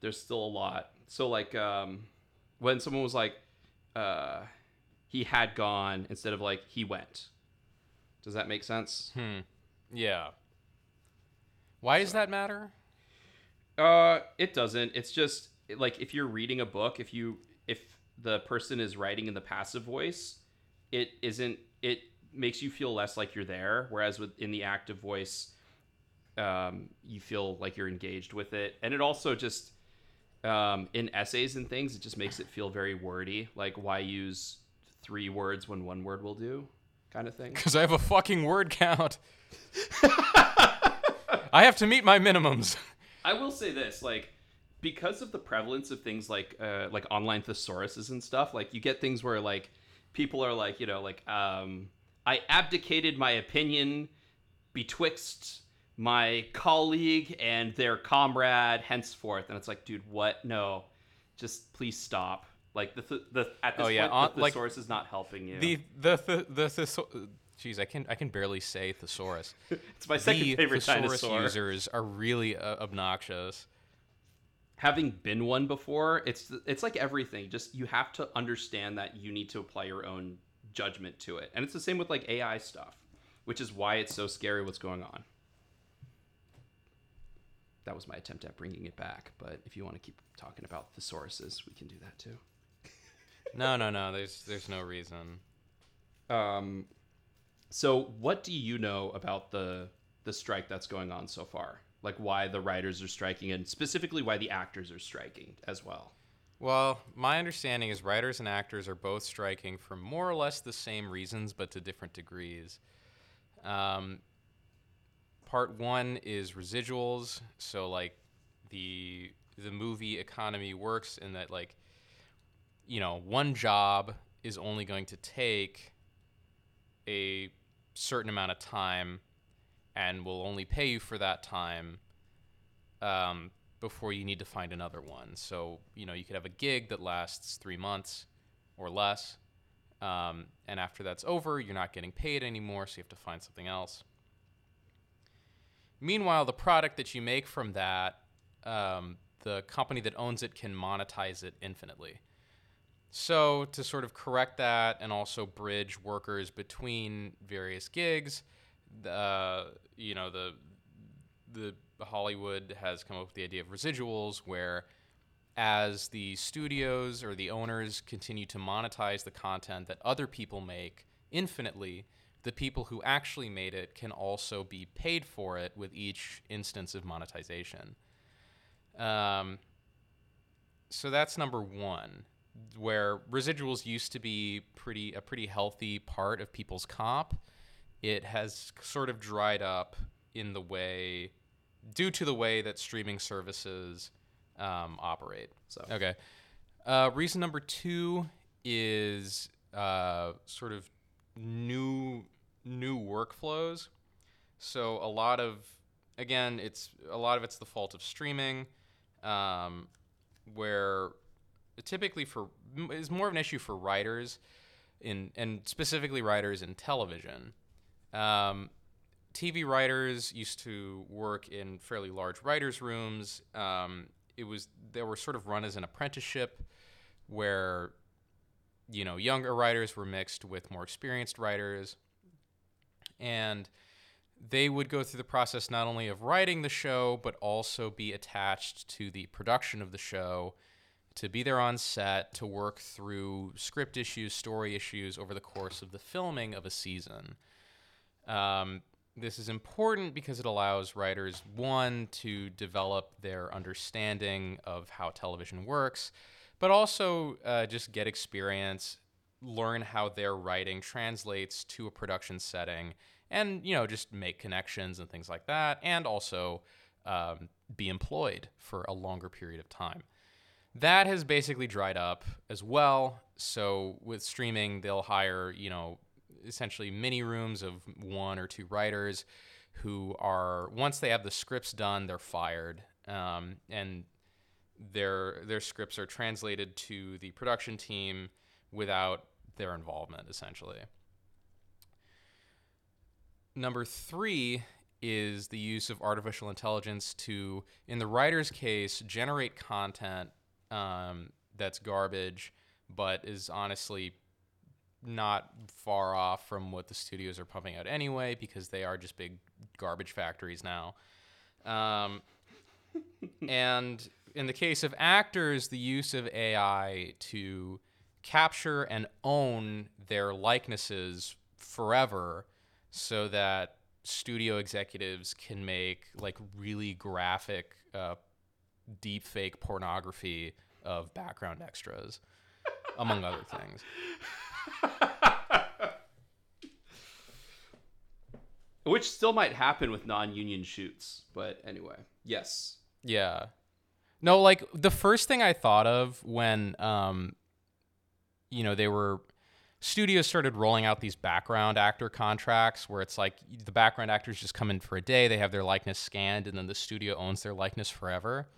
there's still a lot. So like um, when someone was like, uh, he had gone instead of like he went. Does that make sense? Hmm. Yeah. Why does that matter? Uh, it doesn't. It's just like if you're reading a book, if you if the person is writing in the passive voice, it isn't. It makes you feel less like you're there. Whereas with in the active voice, um, you feel like you're engaged with it, and it also just um, in essays and things, it just makes it feel very wordy. Like why use three words when one word will do, kind of thing. Because I have a fucking word count. I have to meet my minimums. I will say this, like, because of the prevalence of things like uh, like online thesauruses and stuff, like you get things where like people are like, you know, like um, I abdicated my opinion betwixt my colleague and their comrade henceforth, and it's like, dude, what? No, just please stop. Like the th- the at this Oh, yeah, point, on- the like, thesaurus is not helping you. The the the the, the Jeez, I can I can barely say thesaurus. it's my second the favorite thesaurus dinosaur. users are really uh, obnoxious. Having been one before, it's it's like everything. Just you have to understand that you need to apply your own judgment to it, and it's the same with like AI stuff, which is why it's so scary what's going on. That was my attempt at bringing it back, but if you want to keep talking about thesauruses, we can do that too. No, no, no. There's there's no reason. Um, so what do you know about the the strike that's going on so far? Like why the writers are striking, and specifically why the actors are striking as well. Well, my understanding is writers and actors are both striking for more or less the same reasons, but to different degrees. Um, part one is residuals. So, like, the the movie economy works in that, like, you know, one job is only going to take a certain amount of time, and will only pay you for that time. Um, before you need to find another one. So, you know, you could have a gig that lasts three months or less. Um, and after that's over, you're not getting paid anymore, so you have to find something else. Meanwhile, the product that you make from that, um, the company that owns it can monetize it infinitely. So, to sort of correct that and also bridge workers between various gigs, uh, you know, the the Hollywood has come up with the idea of residuals, where as the studios or the owners continue to monetize the content that other people make infinitely, the people who actually made it can also be paid for it with each instance of monetization. Um, so that's number one, where residuals used to be pretty a pretty healthy part of people's comp. It has sort of dried up in the way due to the way that streaming services um, operate. So Okay. Uh, reason number two is uh, sort of new new workflows. So a lot of again, it's a lot of it's the fault of streaming, um, where typically for is more of an issue for writers in and specifically writers in television. Um, TV writers used to work in fairly large writers' rooms. Um, it was they were sort of run as an apprenticeship, where you know younger writers were mixed with more experienced writers, and they would go through the process not only of writing the show, but also be attached to the production of the show, to be there on set, to work through script issues, story issues over the course of the filming of a season. Um, this is important because it allows writers, one, to develop their understanding of how television works, but also uh, just get experience, learn how their writing translates to a production setting, and, you know, just make connections and things like that, and also um, be employed for a longer period of time. That has basically dried up as well. So with streaming, they'll hire, you know, essentially mini rooms of one or two writers who are once they have the scripts done, they're fired, um, and their their scripts are translated to the production team without their involvement, essentially. Number three is the use of artificial intelligence to, in the writer's case, generate content um, that's garbage, but is honestly not far off from what the studios are pumping out anyway, because they are just big garbage factories now. Um, and in the case of actors, the use of AI to capture and own their likenesses forever so that studio executives can make like really graphic uh, deep fake pornography of background extras among other things Which still might happen with non-union shoots, but anyway, yes. Yeah. No, like the first thing I thought of when um you know, they were studios started rolling out these background actor contracts where it's like the background actors just come in for a day, they have their likeness scanned and then the studio owns their likeness forever.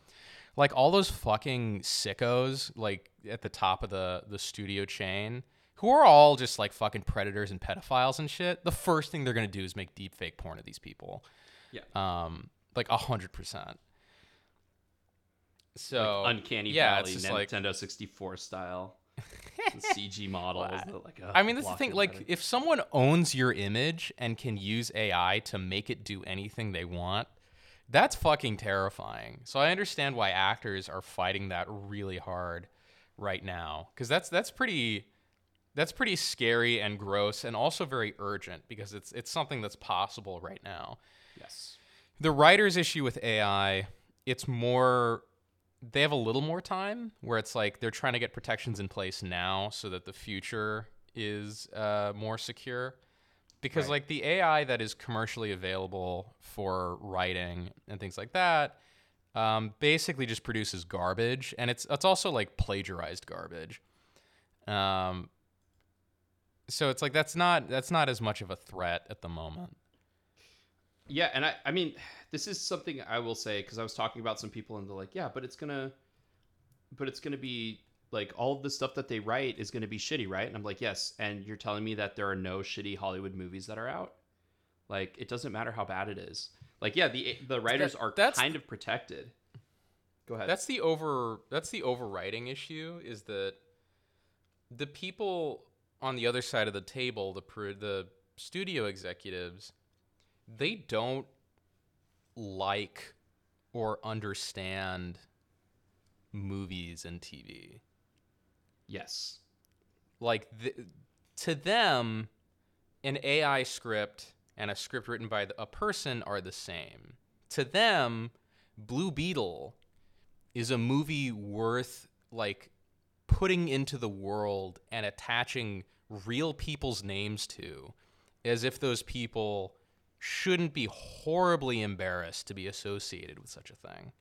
Like all those fucking sickos like at the top of the the studio chain who are all just like fucking predators and pedophiles and shit, the first thing they're gonna do is make deep fake porn of these people. Yeah. Um, like a hundred percent. So like uncanny yeah, valley, it's just like Nintendo 64 style. CG models. that, like, uh, I mean, that's the thing. Like, better. if someone owns your image and can use AI to make it do anything they want, that's fucking terrifying. So I understand why actors are fighting that really hard right now, because that's that's pretty that's pretty scary and gross, and also very urgent because it's it's something that's possible right now. yes. The writer's issue with AI, it's more they have a little more time where it's like they're trying to get protections in place now so that the future is uh, more secure. Because Right. like the AI that is commercially available for writing and things like that, um, basically just produces garbage, and it's it's also like plagiarized garbage. Um, so it's like that's not that's not as much of a threat at the moment. Yeah, and I, I mean, this is something I will say because I was talking about some people and they're like, yeah, but it's gonna, but it's gonna be like all of the stuff that they write is gonna be shitty, right? And I'm like, yes. And you're telling me that there are no shitty Hollywood movies that are out? Like, it doesn't matter how bad it is. Like, yeah, the the writers are that's- kind of protected. Go ahead. That's the over that's the overriding issue is that the people on the other side of the table, the the studio executives, they don't like or understand movies and TV. yes. Like th- to them, an AI script and a script written by the- a person are the same. To them, Blue Beetle is a movie worth like putting into the world and attaching real people's names to as if those people shouldn't be horribly embarrassed to be associated with such a thing.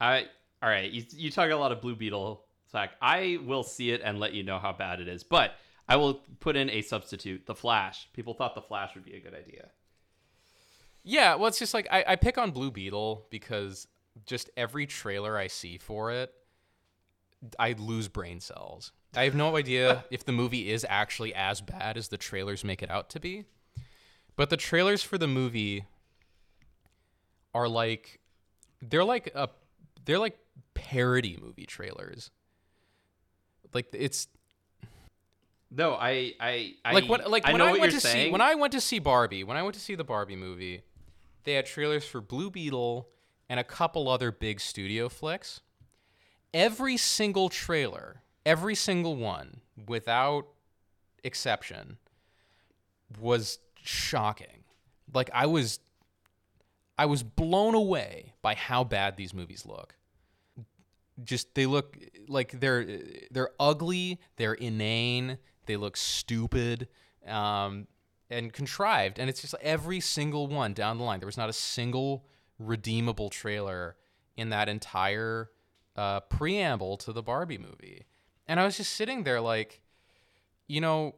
I all right. You you talk a lot of Blue Beetle. Zach. I will see it and let you know how bad it is, but I will put in a substitute. The Flash. People thought the Flash would be a good idea. Yeah, well, it's just like I, I pick on Blue Beetle because just every trailer I see for it, I lose brain cells. I have no idea if the movie is actually as bad as the trailers make it out to be. But the trailers for the movie are like they're like a they're like parody movie trailers. Like it's No, I, I, I like when like I when I what went to saying. see when I went to see Barbie, when I went to see the Barbie movie, they had trailers for Blue Beetle and a couple other big studio flicks. Every single trailer, every single one, without exception, was shocking. Like I was I was blown away by how bad these movies look. Just they look like they're they're ugly, they're inane, they look stupid, um, and contrived, and it's just every single one down the line. There was not a single redeemable trailer in that entire uh, preamble to the Barbie movie, and I was just sitting there like, you know,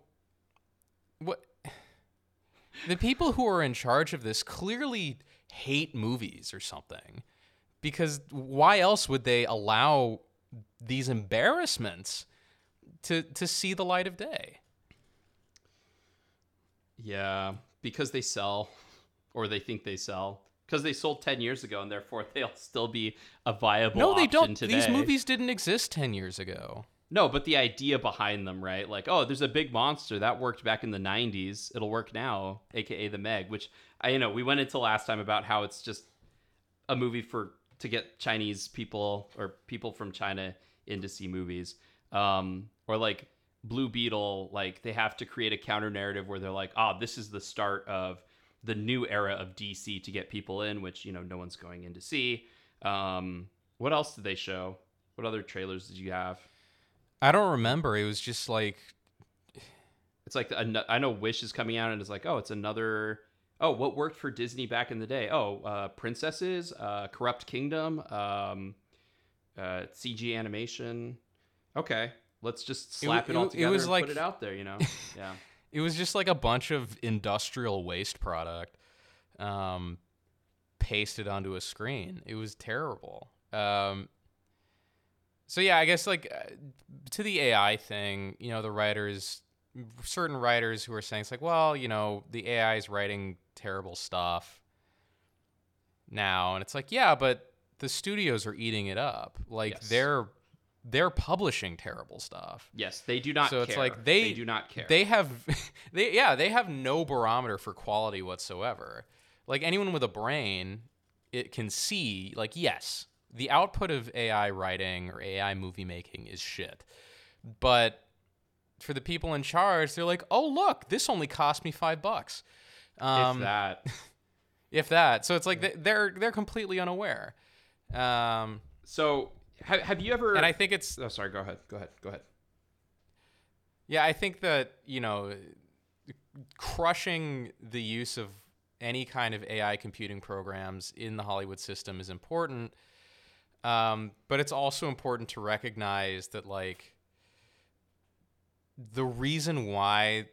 what the people who are in charge of this clearly hate movies or something because why else would they allow these embarrassments to to see the light of day? Yeah, because they sell, or they think they sell, because they sold ten years ago, and therefore they'll still be a viable. no they don't Today. these movies didn't exist 10 years ago No, but the idea behind them, right? Like, oh, there's a big monster that worked back in the '90s. It'll work now, aka the Meg. Which I, you know, we went into last time about how it's just a movie for to get Chinese people or people from China in to see movies. Um, or like Blue Beetle, like they have to create a counter narrative where they're like, oh, this is the start of the new era of DC to get people in, which you know no one's going in to see. Um, what else did they show? What other trailers did you have? i don't remember it was just like It's like an- I know Wish is coming out and it's like, oh, it's another. Oh, what worked for Disney back in the day? Oh, uh, princesses, uh, corrupt kingdom, um, uh, CG animation. Okay, let's just slap it, all it- it together was and like- put it out there. You know? Yeah. It was just like a bunch of industrial waste product um, pasted onto a screen. It was terrible. Um, so yeah, I guess like uh, to the AI thing, you know, the writers, certain writers who are saying it's like, well, you know, the AI is writing terrible stuff now, and it's like, yeah, but the studios are eating it up. Like Yes. they're they're publishing terrible stuff. Yes, they do not. So it's like they- do not care. They have, they yeah, they have no barometer for quality whatsoever. Like anyone with a brain, it can see like yes, the output of AI writing or AI movie making is shit, but for the people in charge, they're like, oh look, this only cost me five bucks, um, if that. if that. So it's like they- they're they're completely unaware. Um, So have, have you ever? and I think it's Oh, sorry. Go ahead. Go ahead. Go ahead. Yeah, I think that, you know, crushing the use of any kind of AI computing programs in the Hollywood system is important. Um, but it's also important to recognize that, like, the reason why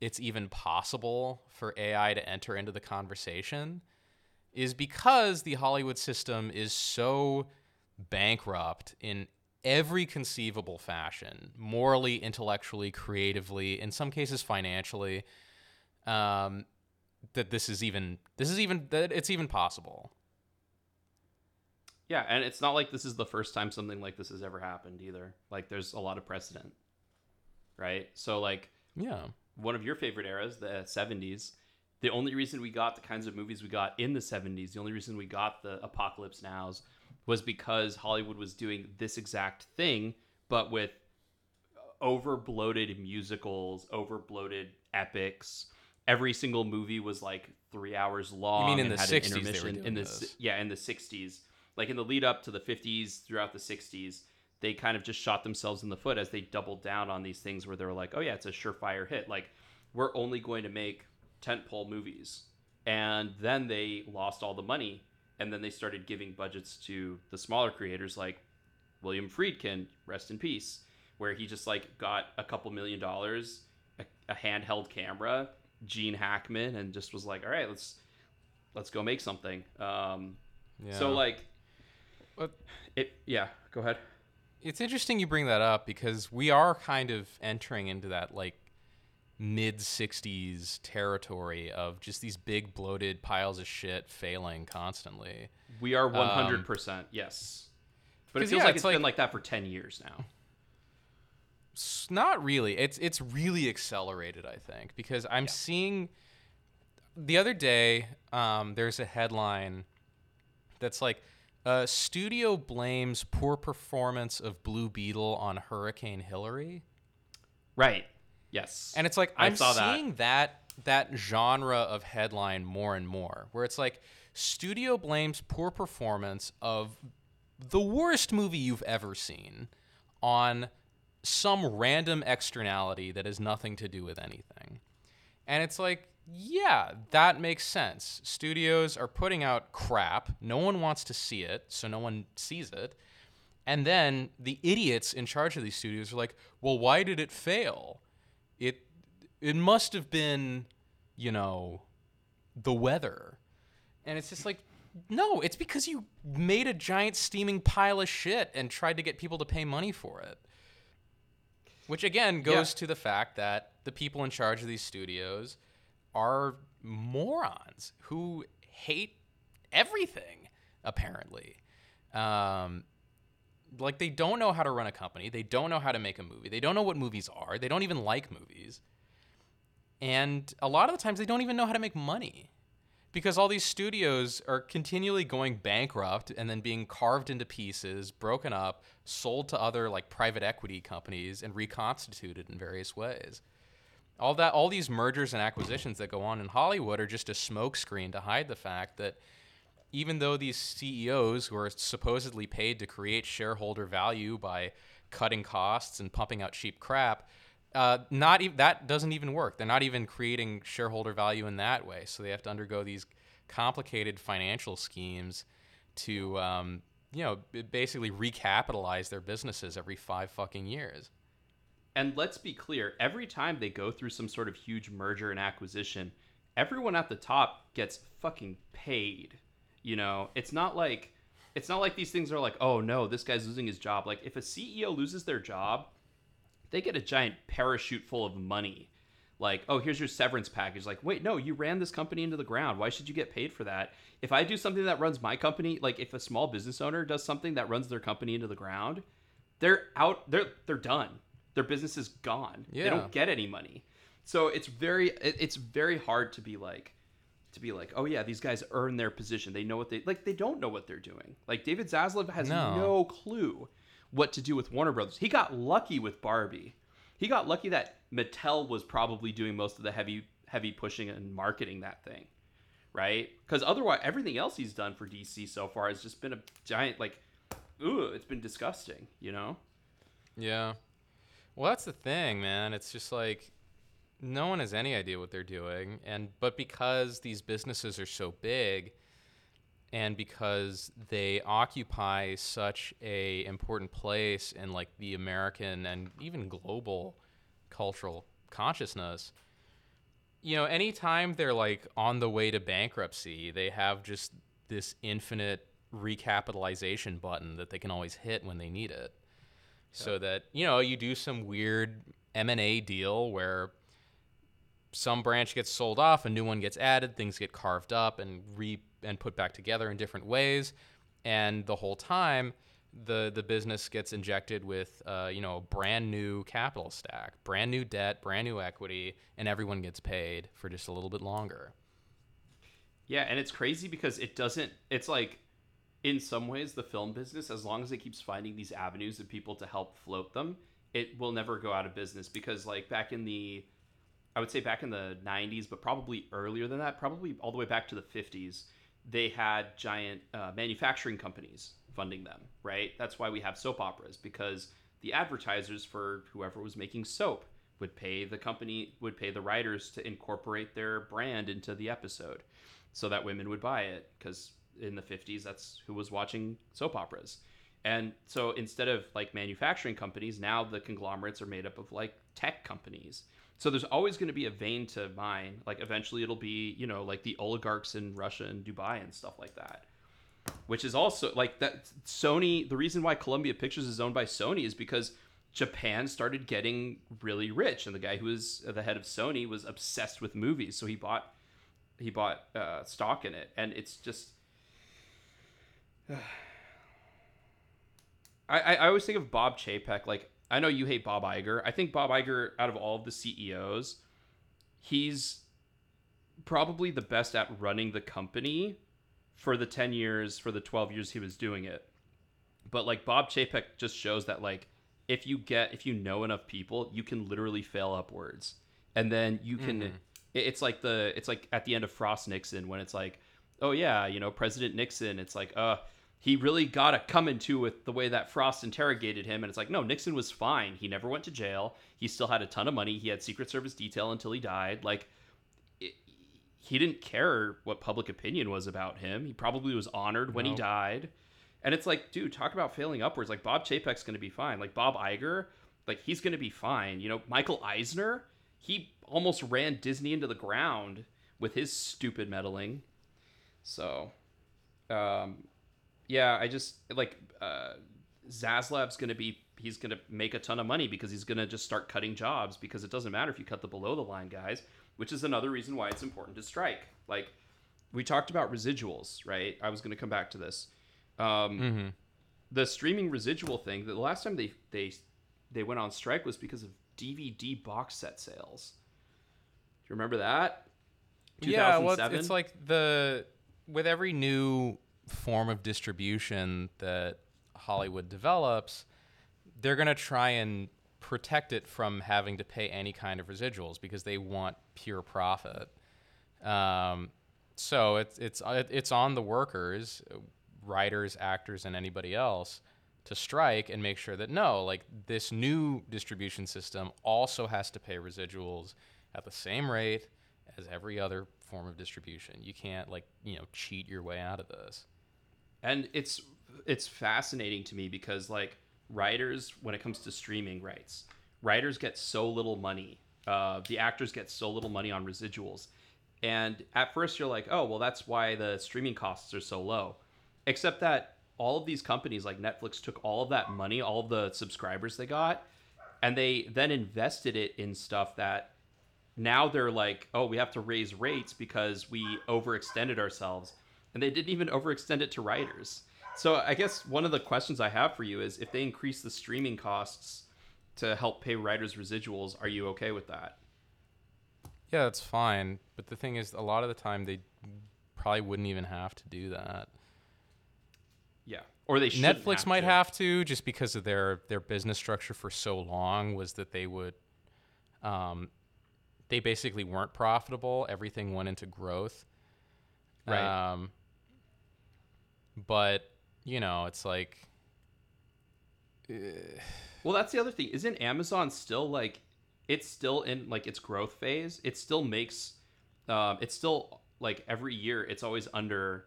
it's even possible for AI to enter into the conversation is because the Hollywood system is so bankrupt in every conceivable fashion morally intellectually creatively in some cases financially um, that this is even this is even that it's even possible Yeah, and it's not like this is the first time something like this has ever happened either. Like, there's a lot of precedent, right? So, like, yeah one of your favorite eras, the 70s, the only reason we got the kinds of movies we got in the 70s, the only reason we got the Apocalypse Nows was because Hollywood was doing this exact thing, but with over bloated musicals, over bloated epics. Every single movie was like three hours long. You mean in the 60s they were doing in the those. yeah in the 60s, like in the lead up to the 50s, throughout the 60s, they kind of just shot themselves in the foot as they doubled down on these things where they were like, oh yeah, it's a surefire hit. Like we're only going to make tentpole movies, and then they lost all the money, and then they started giving budgets to the smaller creators like William Friedkin, rest in peace, where he just like got a couple million dollars, a, a handheld camera, Gene Hackman, and just was like, all right, let's let's go make something. Um, yeah So like, But- it yeah. Go ahead. it's interesting you bring that up because we are kind of entering into that like mid 60s territory of just these big bloated piles of shit failing constantly We are one hundred percent yes, but it feels yeah, like it's it's been like- like that for ten years now. Not really. It's it's really accelerated, I think, because I'm seeing. The other day, um, there's a headline that's like, uh, "Studio blames poor performance of Blue Beetle on Hurricane Hilary," Right. Yes. and it's like I I'm saw that. seeing that that genre of headline more and more, where it's like, "Studio blames poor performance of the worst movie you've ever seen on some random externality that has nothing to do with anything. And it's like, yeah, that makes sense. Studios are putting out crap. No one wants to see it, so no one sees it. And then the idiots in charge of these studios are like, well, why did it fail? It it must have been, you know, the weather. And it's just like, no, it's because you made a giant steaming pile of shit and tried to get people to pay money for it. Which again goes to the fact that the people in charge of these studios are morons who hate everything, apparently. Um, like they don't know how to run a company, they don't know how to make a movie, they don't know what movies are, they don't even like movies. And a lot of the times they don't even know how to make money because all these studios are continually going bankrupt and then being carved into pieces, broken up, sold to other like private equity companies and reconstituted in various ways. All that all these mergers and acquisitions that go on in Hollywood are just a smokescreen to hide the fact that even though these CEOs who are supposedly paid to create shareholder value by cutting costs and pumping out cheap crap, uh, not that doesn't even work. They're not even creating shareholder value in that way. So they have to undergo these complicated financial schemes to, um, you know, basically recapitalize their businesses every five fucking years. And let's be clear, every time they go through some sort of huge merger and acquisition, everyone at the top gets fucking paid. You know, it's not like it's not like these things are like, "Oh no, this guy's losing his job." Like if a CEO loses their job, they get a giant parachute full of money. Like, "Oh, here's your severance package." Like, "Wait, no, you ran this company into the ground. Why should you get paid for that?" If I do something that runs my company, like if a small business owner does something that runs their company into the ground, they're out they're they're done their business is gone Yeah. they don't get any money so it's very it's very hard to be like to be like oh yeah these guys earn their position they know what they like they don't know what they're doing like david zaslav has No. no, clue what to do with warner brothers he got lucky with barbie he got lucky that mattel was probably doing most of the heavy heavy pushing and marketing that thing right because otherwise everything else he's done for dc so far has just been a giant like ooh it's been disgusting you know Yeah. Well, that's the thing, man. It's just like no one has any idea what they're doing, and but because these businesses are so big, and because they occupy such a important place in like the American and even global cultural consciousness, you know, anytime they're like on the way to bankruptcy, they have just this infinite recapitalization button that they can always hit when they need it. So that you know you do some weird M&A deal where some branch gets sold off, a new one gets added, things get carved up and re and put back together in different ways, and the whole time the the business gets injected with uh, you know a brand new capital stack, brand new debt, brand new equity, and everyone gets paid for just a little bit longer. Yeah, and it's crazy because it doesn't. It's like, in some ways, the film business, as long as it keeps finding these avenues of people to help float them, it will never go out of business. Because like back in the, I would say back in the '90s, but probably earlier than that, probably all the way back to the '50s, they had giant uh, manufacturing companies funding them. Right. That's why we have soap operas because the advertisers for whoever was making soap would pay the company would pay the writers to incorporate their brand into the episode so that women would buy it because in the 50s that's who was watching soap operas and so instead of like manufacturing companies now the conglomerates are made up of like tech companies so there's always going to be a vein to mine like eventually it'll be you know like the oligarchs in russia and dubai and stuff like that which is also like that sony the reason why columbia pictures is owned by sony is because japan started getting really rich and the guy who was the head of sony was obsessed with movies so he bought he bought uh, stock in it, and it's just. I, I I always think of Bob Chapek like I know you hate Bob Iger. I think Bob Iger, out of all of the CEOs, he's probably the best at running the company for the 10 years, for the 12 years he was doing it. But like Bob Chapek just shows that like if you get if you know enough people, you can literally fail upwards. And then you can Mhm. it's like the it's like at the end of Frost Nixon when it's like, "Oh yeah, you know, President Nixon." It's like, "Uh, he really got a coming to with the way that Frost interrogated him." And it's like, "No, Nixon was fine. He never went to jail. He still had a ton of money. He had Secret Service detail until he died." Like it, he didn't care what public opinion was about him. He probably was honored when he died. And it's like, dude, talk about failing upwards. Like Bob Chapek's going to be fine. Like Bob Iger, like he's going to be fine. You know, Michael Eisner, he almost ran Disney into the ground with his stupid meddling. So, um, yeah, I just like uh, Zaslav's going to be. He's going to make a ton of money because he's going to just start cutting jobs because it doesn't matter if you cut the below the line guys, which is another reason why it's important to strike. Like we talked about residuals, right? I was going to come back to this. Um, Mm-hmm. the streaming residual thing the last time they they they went on strike was because of dvd box set sales do you remember that Yeah, well, it's, it's like the with every new form of distribution that Hollywood develops, they're gonna try and protect it from having to pay any kind of residuals because they want pure profit. Um, so it's it's it's on the workers, writers, actors, and anybody else to strike and make sure that no, like this new distribution system also has to pay residuals at the same rate as every other form of distribution. You can't like, you know, cheat your way out of this. And it's it's fascinating to me because like writers when it comes to streaming rights writers get so little money uh, the actors get so little money on residuals and at first you're like oh well that's why the streaming costs are so low except that all of these companies like netflix took all of that money all of the subscribers they got and they then invested it in stuff that now they're like, oh, we have to raise rates because we overextended ourselves. And they didn't even overextend it to writers. So I guess one of the questions I have for you is if they increase the streaming costs to help pay writers residuals, are you okay with that? Yeah, that's fine. But the thing is, a lot of the time they probably wouldn't even have to do that. Yeah. Or they should Netflix might have to just because of their their business structure for so long was that they would um they basically weren't profitable. Everything went into growth. Right. Um but, you know, it's like Well, that's the other thing. Isn't Amazon still like it's still in like its growth phase? It still makes um it's still like every year it's always under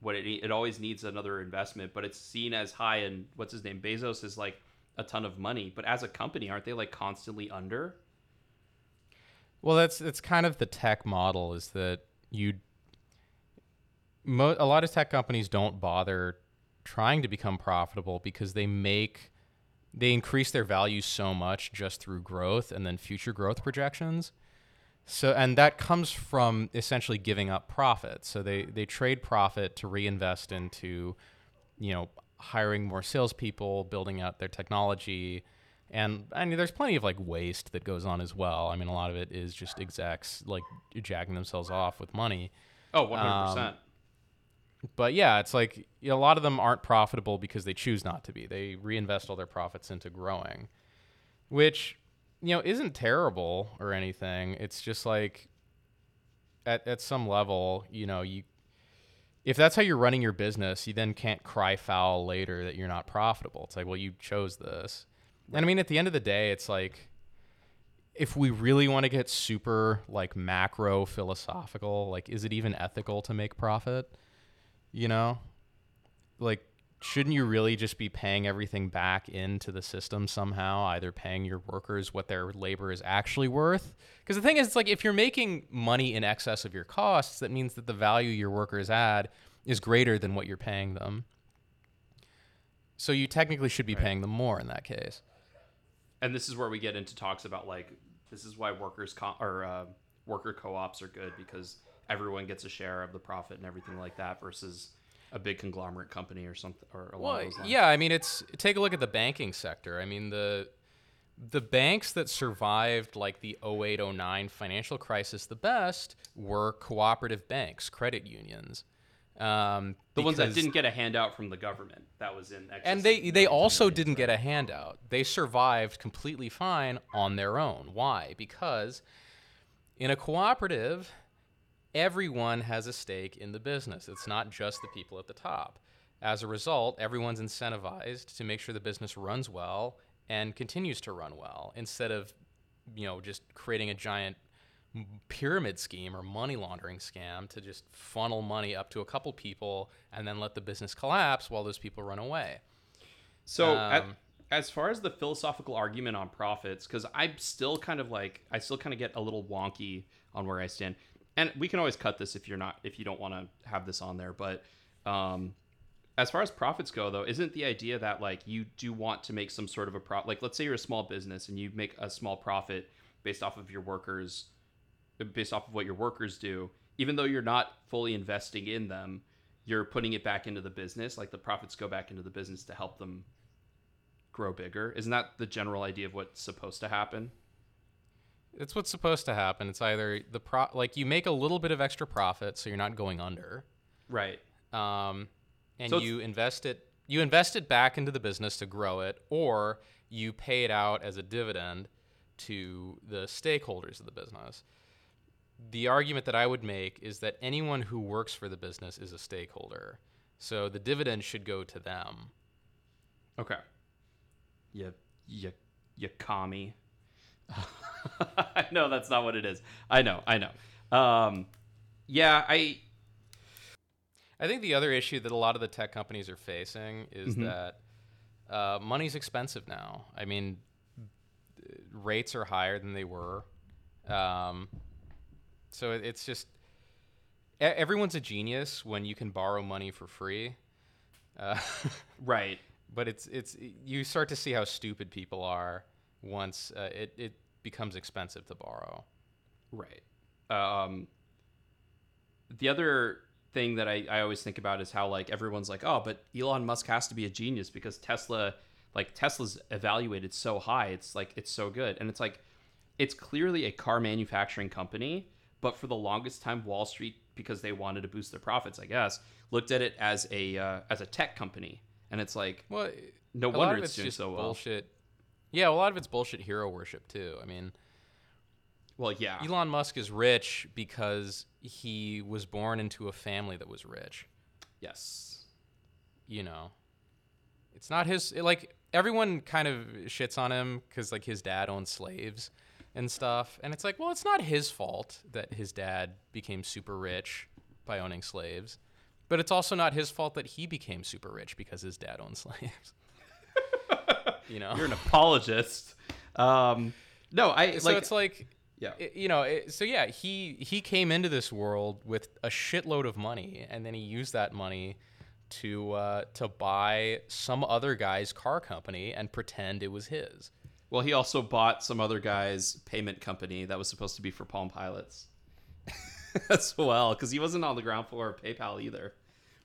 what it it always needs another investment, but it's seen as high and what's his name Bezos is like a ton of money, but as a company aren't they like constantly under? Well, that's that's kind of the tech model is that you mo- a lot of tech companies don't bother trying to become profitable because they make they increase their value so much just through growth and then future growth projections. So and that comes from essentially giving up profit. So they they trade profit to reinvest into you know hiring more salespeople, building out their technology, and I mean, there's plenty of like waste that goes on as well. I mean, a lot of it is just execs like jacking themselves off with money. Oh, 100%. Um, But yeah, it's like you know, a lot of them aren't profitable because they choose not to be. They reinvest all their profits into growing, which you know isn't terrible or anything. It's just like at at some level, you know, you if that's how you're running your business, you then can't cry foul later that you're not profitable. It's like, well, you chose this. And I mean, at the end of the day, it's like if we really want to get super like macro philosophical, like is it even ethical to make profit? You know? Like shouldn't you really just be paying everything back into the system somehow, either paying your workers what their labor is actually worth? Because the thing is, it's like if you're making money in excess of your costs, that means that the value your workers add is greater than what you're paying them. So you technically should be Right. paying them more in that case. and this is where we get into talks about like this is why workers co- or uh, worker co-ops are good because everyone gets a share of the profit and everything like that versus a big conglomerate company or something or along Well, those lines. yeah, I mean, it's take a look at the banking sector. I mean, the the banks that survived like the 0809 financial crisis the best were cooperative banks, credit unions. Um, The ones that didn't get a handout from the government. That was in and they they also didn't get a handout. They survived completely fine on their own. Why? Because in a cooperative, everyone has a stake in the business. It's not just the people at the top. As a result, everyone's incentivized to make sure the business runs well and continues to run well instead of you know just creating a giant pyramid scheme or money laundering scam to just funnel money up to a couple people and then let the business collapse while those people run away. So, at- Um, as far as the philosophical argument on profits, because I'm still kind of like, I still kind of get a little wonky on where I stand, and we can always cut this if you're not, if you don't want to have this on there. But um, as far as profits go, though, isn't the idea that like you do want to make some sort of a profit? Like, let's say you're a small business and you make a small profit based off of your workers, based off of what your workers do, even though you're not fully investing in them. You're putting it back into the business, like the profits go back into the business to help them grow bigger. Isn't that the general idea of what's supposed to happen? It's what's supposed to happen. It's either the pro like you make a little bit of extra profit so you're not going under. Right. um, and So you invest it you invest it back into the business to grow it or you pay it out as a dividend to the stakeholders of the business the argument that i would make is that anyone who works for the business is a stakeholder so the dividend should go to them Okay. You you you commie. no, that's not what it is. I know, I know. Um yeah, I I think the other issue that a lot of the tech companies are facing is Mhm. that uh, money's expensive now. I mean, rates are higher than they were. Um, so it's just everyone's a genius when you can borrow money for free. Uh, right. but it's it's you start to see how stupid people are once uh, it it becomes expensive to borrow. Right. Um, the other thing that I, I always think about is how like everyone's like, oh, but Elon Musk has to be a genius because Tesla, like Tesla's evaluated so high. It's like it's so good, and it's like it's clearly a car manufacturing company, but for the longest time, Wall Street, because they wanted to boost their profits, I guess, looked at it as a uh, as a tech company, and it's like Well, no wonder it's it's doing just so well. bullshit. Yeah, a lot of it's bullshit hero worship too. I mean, Well, yeah, Elon Musk is rich because he was born into a family that was rich. yes, You know, it's not his. Like everyone kind of shits on him because like his dad owned slaves and stuff, and it's like, well, it's not his fault that his dad became super rich by owning slaves, but it's also not his fault that he became super rich because his dad owned slaves. You know, you're an apologist. Um, no, I so like it's like yeah. you know it, so yeah he he came into this world with a shitload of money and then he used that money to uh, to buy some other guy's car company and pretend it was his Well, he also bought some other guy's payment company that was supposed to be for Palm Pilots as well, because he wasn't on the ground floor of PayPal either.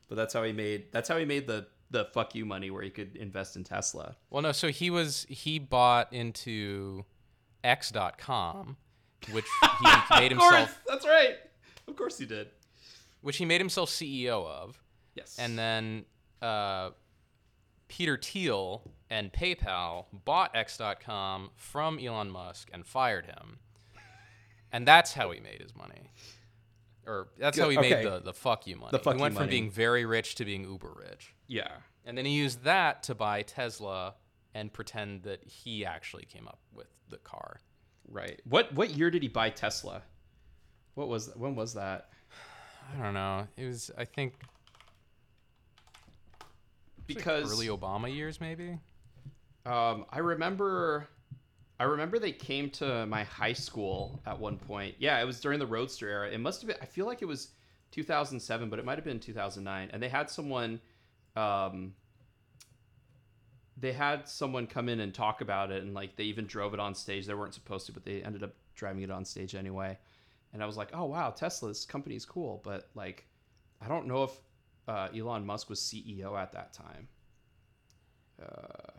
But that's how he made. That's how he made the the fuck you money where he could invest in Tesla. well no so he was he bought into x.com which he made course, himself that's right. Of course he did. which he made himself ceo of Yes. and then uh, Peter Thiel and PayPal bought X.com from Elon Musk and fired him, and that's how he made his money, or that's how he Okay. made the the fuck you money. The fuck he went from money. being very rich to being uber rich, yeah. and then he used that to buy Tesla and pretend that he actually came up with the car. Right. What what year did he buy Tesla? What was when was that? I don't know. It was I think like Because early Obama years maybe. Um, I remember, I remember they came to my high school at one point. Yeah, it was during the Roadster era. It must have been. I feel like it was 2007, but it might have been 2009. And they had someone, um, they had someone come in and talk about it, and like they even drove it on stage. They weren't supposed to, but they ended up driving it on stage anyway. And I was like, oh wow, Tesla's company is cool, but like, I don't know if uh, Elon Musk was CEO at that time. Uh,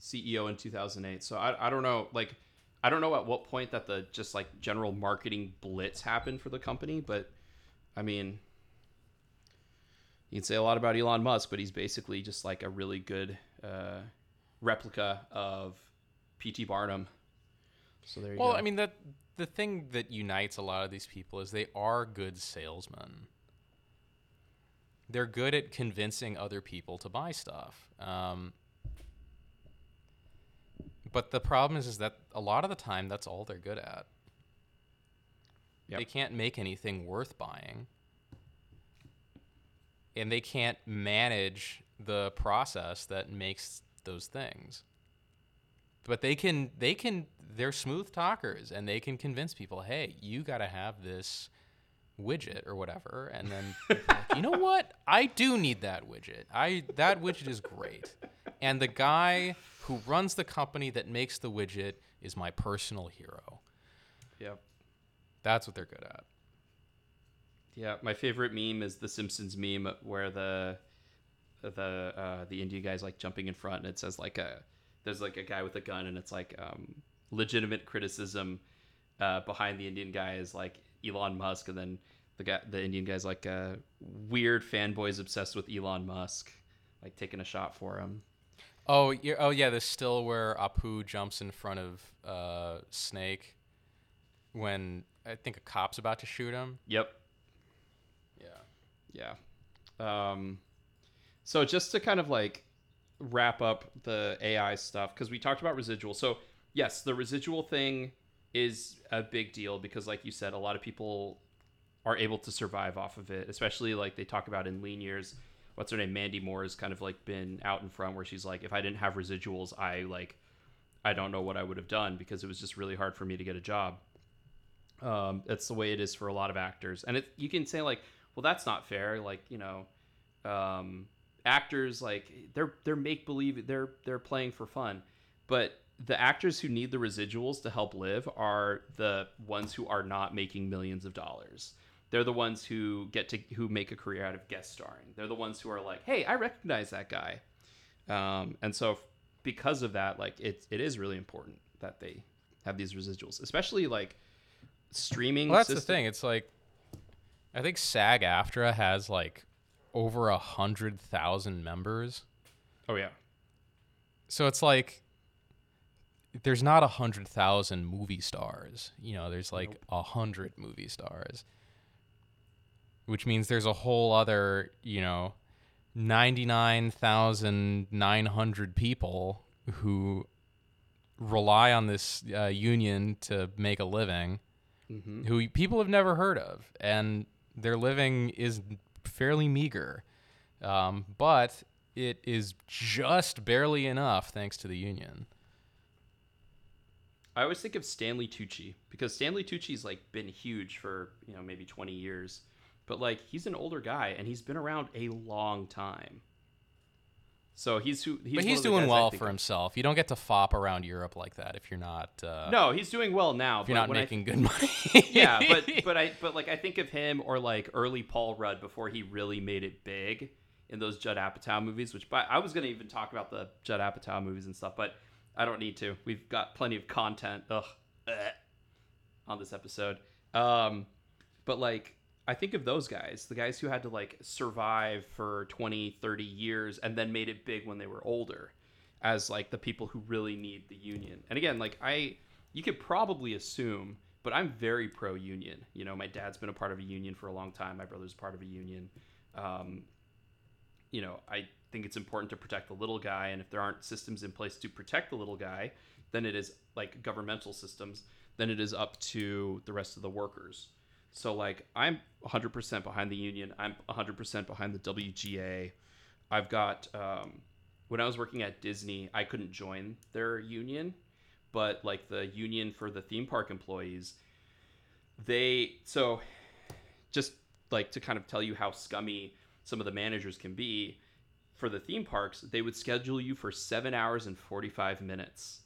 CEO in 2008. So I, I don't know like I don't know at what point that the just like general marketing blitz happened for the company, but I mean you can say a lot about Elon Musk, but he's basically just like a really good uh, replica of P.T. Barnum. So there you go. Well, go. I mean that the thing that unites a lot of these people is they are good salesmen. They're good at convincing other people to buy stuff. Um, but the problem is, is that a lot of the time that's all they're good at. Yep. They can't make anything worth buying, and they can't manage the process that makes those things. But they can they can they're smooth talkers and they can convince people hey you got to have this widget or whatever. And then like, you know what? I do need that widget. I that widget is great. And the guy who runs the company that makes the widget is my personal hero yep. that's what they're good at Yeah, my favorite meme is the Simpsons meme where the the uh, the Indian guy's like jumping in front and it says like a there's like a guy with a gun and it's like um, legitimate criticism uh, behind the Indian guy is like Elon Musk and then the guy the Indian guy's like uh, weird fanboys obsessed with Elon Musk like taking a shot for him. Oh yeah oh yeah the still where apu jumps in front of uh, snake when i think a cop's about to shoot him Yep. yeah Yeah. Um, so just to kind of like wrap up the AI stuff, because we talked about residual. So yes, the residual thing is a big deal because, like you said, a lot of people are able to survive off of it, especially like they talk about in lean years. What's her name? Mandy Moore has kind of like been out in front where she's like, if I didn't have residuals, I like, I don't know what I would have done because it was just really hard for me to get a job. Um, that's the way it is for a lot of actors, and it you can say like, well, that's not fair. Like you know, um, actors like they're they're make believe they're they're playing for fun, but the actors who need the residuals to help live are the ones who are not making millions of dollars. They're the ones who get to who make a career out of guest starring. They're the ones who are like, hey, I recognize that guy, um, and so because of that, like it it is really important that they have these residuals, especially like streaming. Well, that's the thing. It's like, I think SAG AFTRA has like over a hundred thousand members. Oh yeah. So it's like, there's not a hundred thousand movie stars. You know, there's like a hundred movie stars, which means there's a whole other, you know, ninety nine thousand nine hundred people who rely on this uh, union to make a living Mm-hmm. who people have never heard of, and their living is fairly meager. Um, but it is just barely enough thanks to the union. I always think of Stanley Tucci because Stanley Tucci's like been huge for you know maybe 20 years, but like he's an older guy and he's been around a long time. So he's who he's but he's doing well for himself. You don't get to fop around Europe like that if you're not uh, No, he's doing well now. if you're but not I making good money. yeah, but but I but like I think of him or like early Paul Rudd before he really made it big in those Judd Apatow movies. Which but I was gonna even talk about the Judd Apatow movies and stuff, but I don't need to. We've got plenty of content. Ugh, on this episode. Um, but like I think of those guys, the guys who had to like survive for 20, 30 years and then made it big when they were older as like the people who really need the union. And again, like I you could probably assume, but I'm very pro union. You know, my dad's been a part of a union for a long time. My brother's part of a union. Um, you know, I think it's important to protect the little guy. And if there aren't systems in place to protect the little guy, then it is like governmental systems, then it is up to the rest of the workers. So, like, I'm 100% behind the union. I'm 100% behind the WGA. I've got, um, when I was working at Disney, I couldn't join their union, but like the union for the theme park employees, they, so just like to kind of tell you how scummy some of the managers can be for the theme parks, they would schedule you for seven hours and 45 minutes.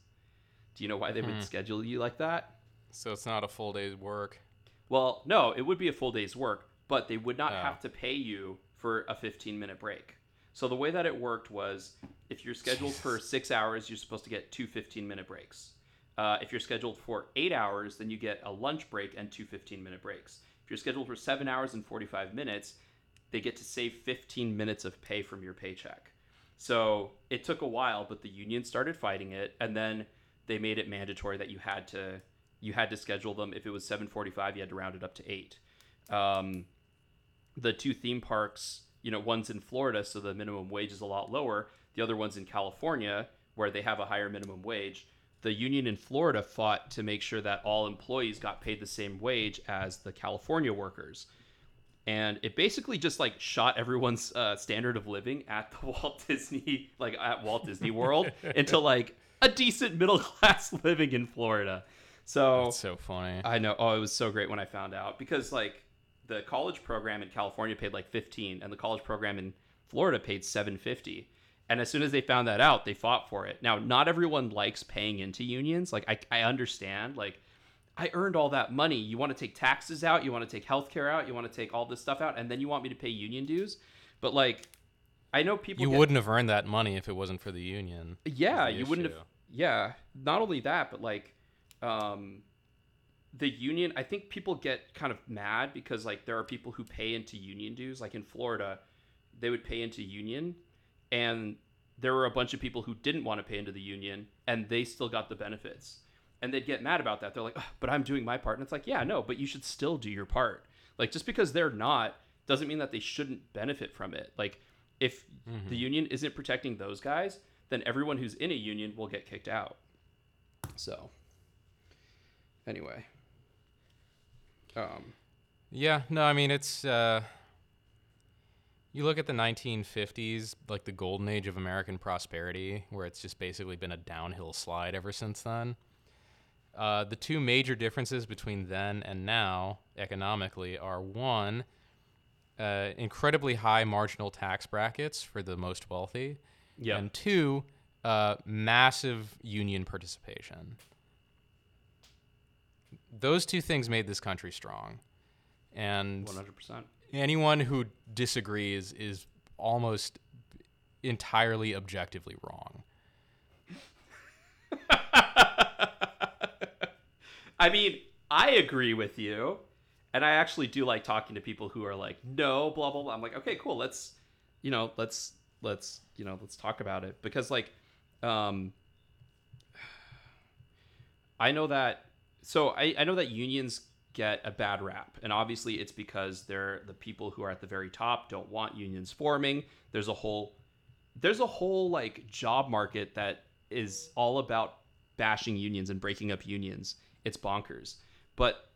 Do you know why they Hmm. would schedule you like that? so it's not a full day's work. Well, no, it would be a full day's work, but they would not Oh. have to pay you for a 15 minute break. So the way that it worked was If you're scheduled for six hours, you're supposed to get two 15 minute breaks. Uh, if you're scheduled for eight hours, then you get a lunch break and two 15 minute breaks. If you're scheduled for seven hours and 45 minutes, they get to save 15 minutes of pay from your paycheck. So it took a while, but the union started fighting it, and then they made it mandatory that you had to you had to schedule them. If it was 7:45, you had to round it up to eight. Um, the two theme parks, you know, one's in Florida, so the minimum wage is a lot lower. The other one's in California, where they have a higher minimum wage. The union in Florida fought to make sure that all employees got paid the same wage as the California workers and it basically just like shot everyone's uh, standard of living at the Walt Disney, like at Walt Disney World, into like a decent middle class living in Florida. So That's so funny. I know. Oh, it was so great when I found out because like the college program in California paid like 15 and the college program in Florida paid 750. And as soon as they found that out, they fought for it. Now, not everyone likes paying into unions. Like I, I understand like I earned all that money. You want to take taxes out, you want to take healthcare out, you want to take all this stuff out, and then you want me to pay union dues. But like, I know people. You get- wouldn't have earned that money if it wasn't for the union. Yeah, the you wouldn't have. Yeah, not only that, but like, um, the union. I think people get kind of mad because like there are people who pay into union dues. Like in Florida, they would pay into union, and there were a bunch of people who didn't want to pay into the union, and they still got the benefits. And they'd get mad about that. They're like, "Ugh, "But I'm doing my part," and it's like, "Yeah, no, but you should still do your part." Like just because they're not doesn't mean that they shouldn't benefit from it. Like if the union isn't protecting those guys, then everyone who's in a union will get kicked out. So anyway. Um Yeah, no, I mean it's uh you look at the 1950s, like the golden age of American prosperity, where it's just basically been a downhill slide ever since then. Uh, the two major differences between then and now, economically, are one, uh, incredibly high marginal tax brackets for the most wealthy, yeah. and two, uh, massive union participation. Those two things made this country strong. And 100%. anyone who disagrees is almost entirely objectively wrong. I mean, I agree with you. And I actually do like talking to people who are like, no, blah blah blah. I'm like, okay, cool. Let's, you know, let's let's you know let's talk about it because like, um, I know that. So I I know that unions get a bad rap, and obviously it's because they're the people who are at the very top don't want unions forming. There's a whole there's a whole like job market that is all about bashing unions and breaking up unions. It's bonkers. But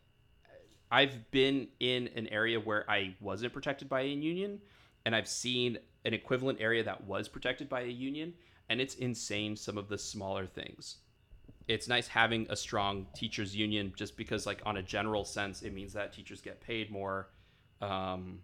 I've been in an area where I wasn't protected by a union, and I've seen an equivalent area that was protected by a union, and it's insane some of the smaller things. It's nice having a strong teachers union just because, like, on a general sense, it means that teachers get paid more. Um,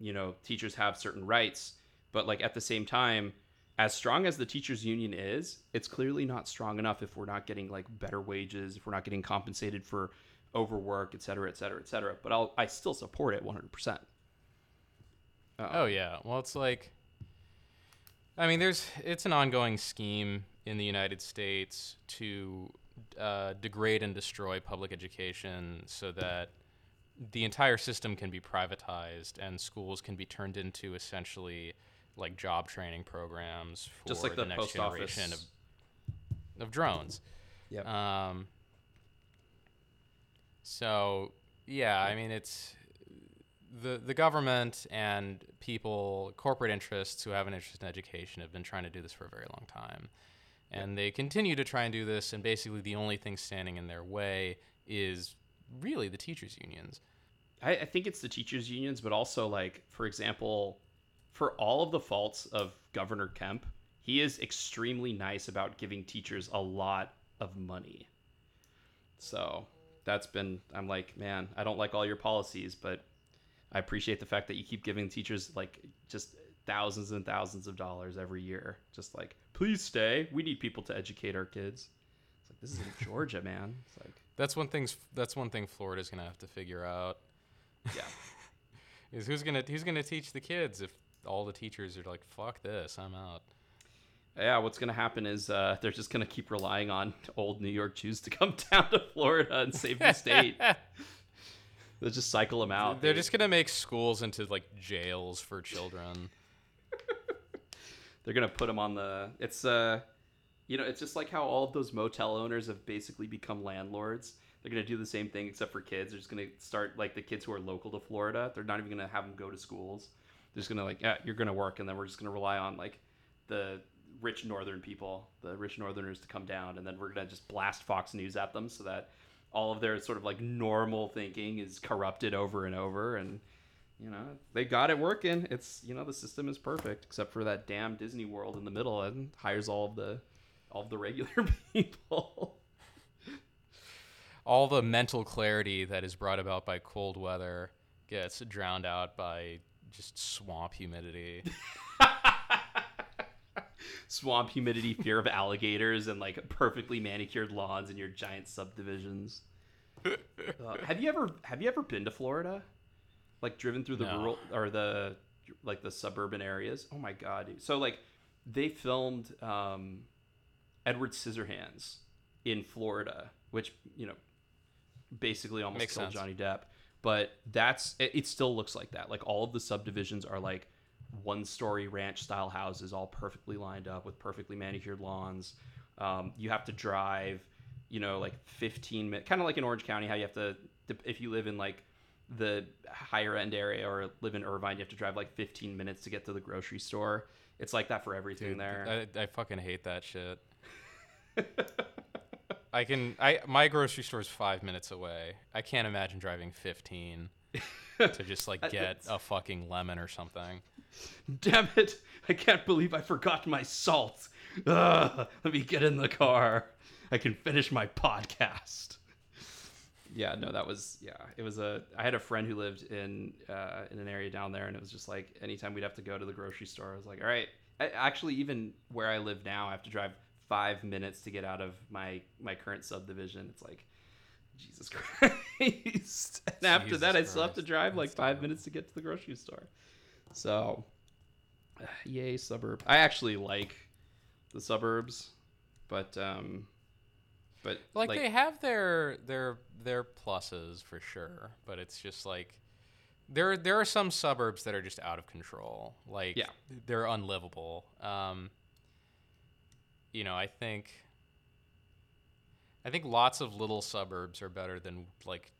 you know, teachers have certain rights, but like at the same time, as strong as the teachers union is, it's clearly not strong enough if we're not getting like better wages, if we're not getting compensated for overwork, et cetera, et cetera, et cetera. But I'll I still support it 100. percent Oh yeah. Well, it's like I mean, there's it's an ongoing scheme in the United States to uh, degrade and destroy public education so that the entire system can be privatized and schools can be turned into essentially like job training programs for Just like the, next post generation office. of, of drones. Yep. Um, so yeah, I mean it's the the government and people, corporate interests who have an interest in education have been trying to do this for a very long time. And they continue to try and do this, and basically the only thing standing in their way is really the teachers' unions. I, I think it's the teachers unions, but also like for example, for all of the faults of Governor Kemp, he is extremely nice about giving teachers a lot of money. So that's been I'm like, man, I don't like all your policies, but I appreciate the fact that you keep giving teachers like just thousands and thousands of dollars every year. Just like, please stay. We need people to educate our kids. It's like this is in Georgia, man. It's like, That's one thing. That's one thing Florida's gonna have to figure out yeah. is who's gonna who's gonna teach the kids if all the teachers are like, "Fuck this, I'm out." yeah, what's gonna happen is uh, they're just gonna keep relying on old New York Jews to come down to Florida and save the state. They'll just cycle them out. They're dude. just gonna make schools into like jails for children. They're gonna put them on the. It's uh, you know, it's just like how all of those motel owners have basically become landlords. They're gonna do the same thing except for kids. They're just gonna start like the kids who are local to Florida. They're not even gonna have them go to schools. They're just gonna like, yeah, you're gonna work, and then we're just gonna rely on like the rich northern people, the rich northerners to come down, and then we're gonna just blast Fox News at them so that all of their sort of like normal thinking is corrupted over and over and you know they got it working. It's you know the system is perfect except for that damn disney world in the middle and hires all of the all of the regular people. All the mental clarity that is brought about by cold weather gets drowned out by just swamp humidity. swamp humidity fear of alligators and like perfectly manicured lawns in your giant subdivisions. Uh, have you ever have you ever been to florida like driven through the No. rural or the like the suburban areas oh my god dude. so like they filmed um edward scissorhands in florida which you know basically almost Makes killed sense. johnny depp but that's it, it still looks like that like all of the subdivisions are like one story ranch style houses all perfectly lined up with perfectly manicured lawns um, you have to drive you know like 15 minutes kind of like in orange county how you have to if you live in like the higher end area or live in irvine you have to drive like 15 minutes to get to the grocery store. It's like that for everything Dude, there. I, I fucking hate that shit. I can I my grocery store is five minutes away. I can't imagine driving fifteen to just like get a fucking lemon or something. damn it. I can't believe i forgot my salt. Ugh, let me get in the car. I can finish my podcast yeah no that was yeah it was a i had a friend who lived in uh, in an area down there and it was just like anytime we'd have to go to the grocery store i was like all right I, actually even where i live now i have to drive five minutes to get out of my my current subdivision. It's like jesus christ. And after Jesus that i still have to drive like five minutes to get to the grocery store. So yay suburb. I actually like the suburbs but um but Like, they have their their their pluses for sure, but it's just like there there are some suburbs that are just out of control. Like Yeah. they're unlivable. Um, you know, I think I think lots of little suburbs are better than like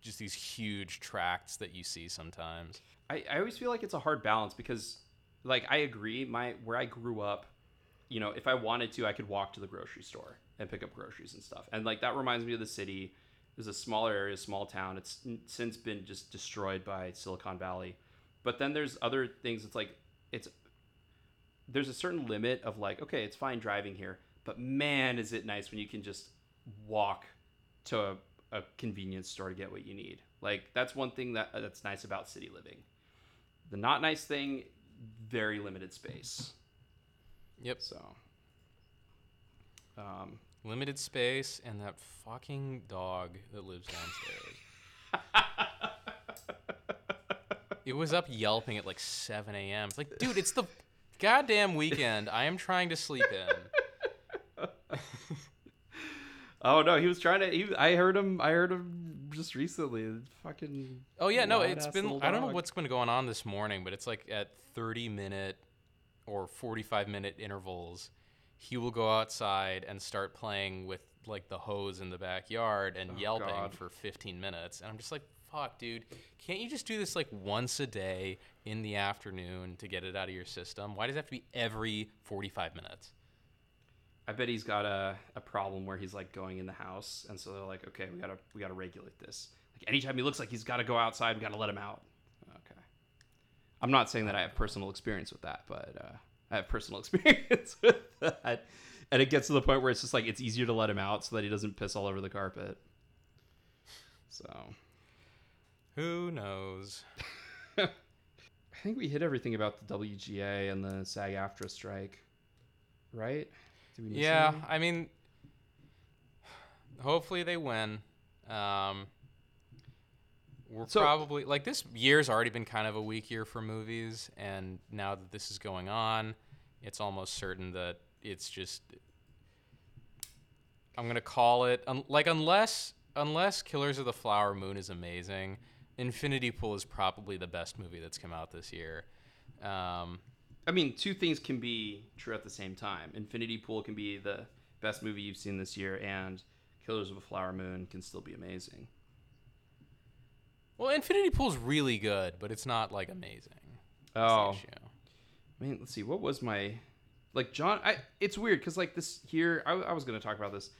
just these huge tracts that you see sometimes. I, I always feel like it's a hard balance because like I agree my where I grew up you know if I wanted to I could walk to the grocery store and pick up groceries and stuff. And like that reminds me of the city. It was a smaller area small town. It's since been just destroyed by Silicon Valley. But then there's other things. It's like it's there's a certain limit of like okay it's fine driving here but man is it nice when you can just walk to a, a convenience store to get what you need. Like that's one thing that that's nice about city living. The not nice thing, very limited space. Yep. So, um, Limited space and that fucking dog that lives downstairs. it was up yelping at like 7 a.m. It's like, dude, it's the goddamn weekend. I am trying to sleep in. oh no, he was trying to. He, I heard him. I heard him just recently. Fucking. Oh yeah, no, it's been. I don't know what's been going on this morning, but it's like at 30 minute or 45 minute intervals, he will go outside and start playing with like the hose in the backyard and Oh, yelping God. for 15 minutes, and I'm just like, fuck, dude, can't you just do this like once a day in the afternoon to get it out of your system? Why does it have to be every 45 minutes? I bet he's got a, a problem where he's like going in the house, and so they're like, okay, we gotta we gotta regulate this. Like anytime he looks like he's got to go outside, we gotta let him out. Okay. I'm not saying that I have personal experience with that, but uh, I have personal experience with that, and it gets to the point where it's just like it's easier to let him out so that he doesn't piss all over the carpet. So Who knows? I think we hit everything about the WGA and the SAG-AFTRA strike, right? Did we miss Yeah, anything? I mean, hopefully they win. Um, we're So- probably like this year's already been kind of a weak year for movies, and now that this is going on, it's almost certain that it's just. I'm gonna call it un- like unless unless Killers of the Flower Moon is amazing, Infinity Pool is probably the best movie that's come out this year. Um, I mean, two things can be true at the same time. Infinity Pool can be the best movie you've seen this year, and Killers of a Flower Moon can still be amazing. Well, Infinity Pool's really good, but it's not like amazing. Oh. I mean, let's see. What was my like John? I it's weird because like this year, I, I was going to talk about this.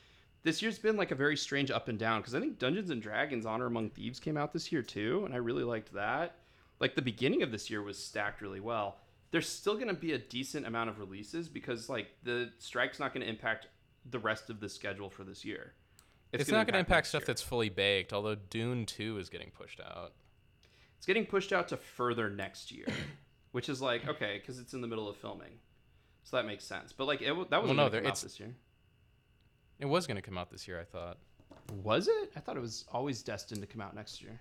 This year's been like a very strange up and down because I think Dungeons and Dragons: Honor Among Thieves came out this year too, and I really liked that. Like the beginning of this year was stacked really well. There's still going to be a decent amount of releases because like the strike's not going to impact the rest of the schedule for this year. It's, gonna not going to impact stuff year. that's fully baked, although Dune 2 is getting pushed out. It's getting pushed out to further next year, which is like okay because it's in the middle of filming, so that makes sense. But like it, that was no, no, there- come out this year. It was going to come out this year, I thought. Was it? I thought it was always destined to come out next year.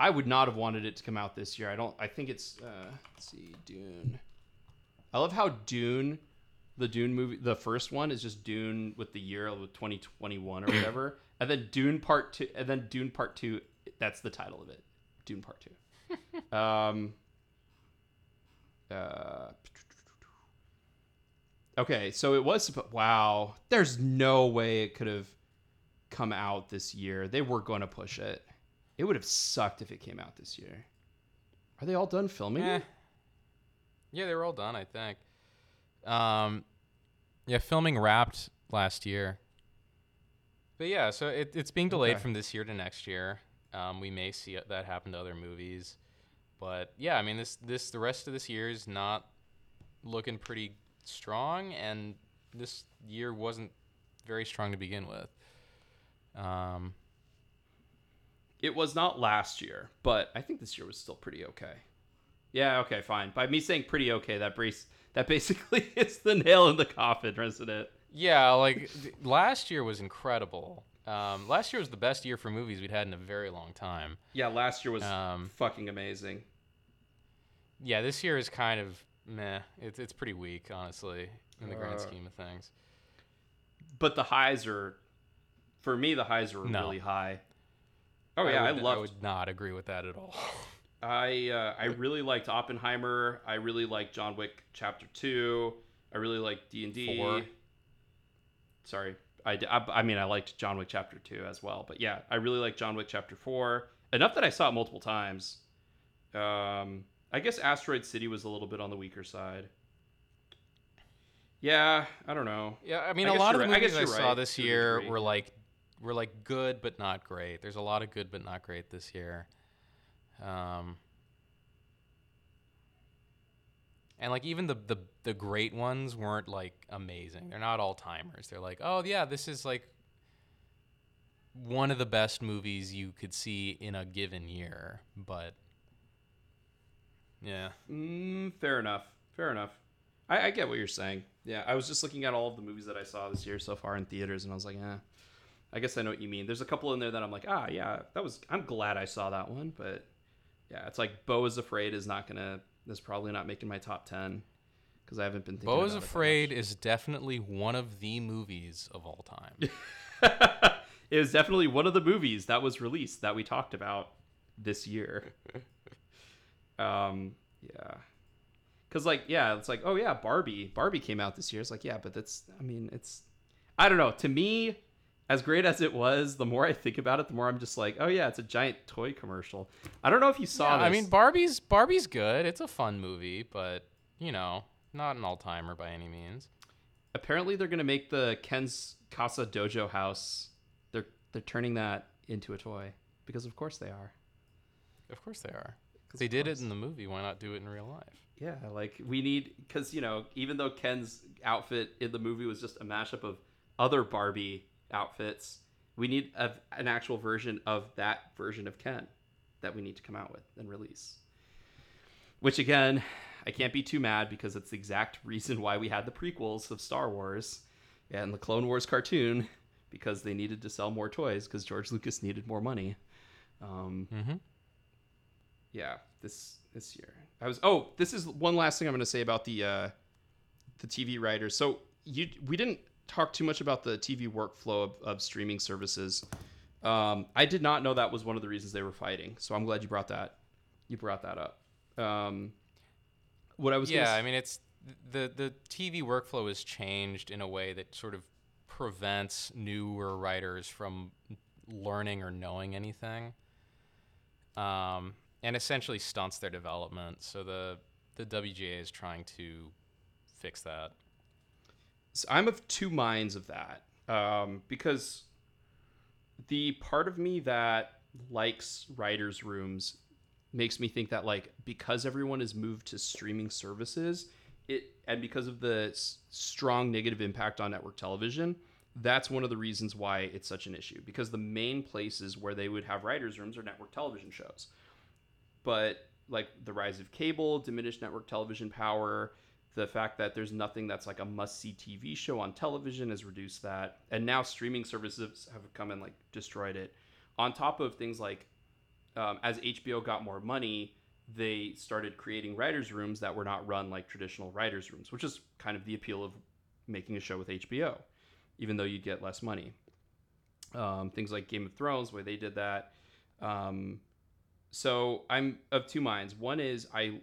I would not have wanted it to come out this year. I don't. I think it's. Uh, let's see, Dune. I love how Dune, the Dune movie, the first one is just Dune with the year with 2021 or whatever, and then Dune Part Two, and then Dune Part Two. That's the title of it, Dune Part Two. um. Uh. Okay, so it was. Wow, there's no way it could have come out this year. They were going to push it. It would have sucked if it came out this year. Are they all done filming? Eh. Yeah, they were all done, I think. Um, yeah, filming wrapped last year. But yeah, so it, it's being delayed Okay. from this year to next year. Um, we may see that happen to other movies, but yeah, I mean this this the rest of this year is not looking pretty strong, and this year wasn't very strong to begin with. Um, It was not last year, but I think this year was still pretty okay. Yeah, okay, fine. By me saying pretty okay, that brace that basically is the nail in the coffin, isn't it? Yeah, like last year was incredible. Um, last year was the best year for movies we'd had in a very long time. Yeah, last year was Um, fucking amazing. Yeah, this year is kind of meh. It's it's pretty weak, honestly, in the grand Uh, scheme of things. But the highs are, for me, the highs were No. really high. Oh yeah, I, would, loved. I would not agree with that at all. I uh, I really liked Oppenheimer. I really liked John Wick Chapter Two. I really liked D and D. Sorry, I mean I liked John Wick Chapter Two as well. But yeah, I really liked John Wick Chapter Four enough that I saw it multiple times. Um, I guess Asteroid City was a little bit on the weaker side. Yeah, I don't know. yeah, I mean, I a lot of the right. I movies guess I, you're saw right, this year were like were like good but not great. There's a lot of good but not great this year. Um, and like even the, the the great ones weren't like amazing. They're not all timers. They're like, oh yeah, this is like one of the best movies you could see in a given year. But yeah, Mm, fair enough. Fair enough. I, I get what you're saying. Yeah, I was just looking at all of the movies that I saw this year so far in theaters, and I was like, eh. I guess I know what you mean. There's a couple in there that I'm like, ah, yeah, that was. I'm glad I saw that one, but yeah, it's like Beau is Afraid is not gonna. Is probably not making my top ten because I haven't been thinking. Bo is about it that Afraid is definitely one of the movies of all time. it was definitely one of the movies that was released that we talked about this year. um, yeah. Cause like yeah, it's like oh yeah, Barbie. Barbie came out this year. It's like yeah, but that's I mean it's I don't know. To me, as great as it was, the more I think about it, the more I'm just like oh yeah, it's a giant toy commercial. I don't know if you saw Yeah, this. I mean, Barbie's Barbie's good. It's a fun movie, but you know, not an all timer by any means. apparently they're gonna make the Ken's Casa Dojo house. They're they're turning that into a toy because of course they are. Of course they are. 'Cause They did it in the movie. Why not do it in real life? Yeah, like we need because you know even though Ken's outfit in the movie was just a mashup of other Barbie outfits, we need a, an actual version of that version of Ken that we need to come out with and release. Which again, I can't be too mad because it's the exact reason why we had the prequels of Star Wars and the Clone Wars cartoon because they needed to sell more toys because George Lucas needed more money. Um, Mm-hmm. yeah this this year i was oh this is one last thing i'm going to say about the uh the TV writers. So you we didn't talk too much about the TV workflow of, of streaming services. Um, I did not know that was one of the reasons they were fighting. So I'm glad you brought that. You brought that up. Um, what I was yeah, I mean it's the the TV workflow has changed in a way that sort of prevents newer writers from learning or knowing anything, um, and essentially stunts their development. So the the WGA is trying to fix that. So I'm of two minds of that um, because the part of me that likes writers' rooms makes me think that like because everyone has moved to streaming services, it and because of the s- strong negative impact on network television, that's one of the reasons why it's such an issue. Because the main places where they would have writers' rooms are network television shows, but like the rise of cable, diminished network television power, the fact that there's nothing that's like a must-see TV show on television has reduced that, and now streaming services have come and like destroyed it. On top of things like, um, as HBO got more money, they started creating writers' rooms that were not run like traditional writers' rooms, which is kind of the appeal of making a show with HBO, even though you'd get less money. Um, things like Game of Thrones, where they did that. Um, so I'm of two minds. One is I,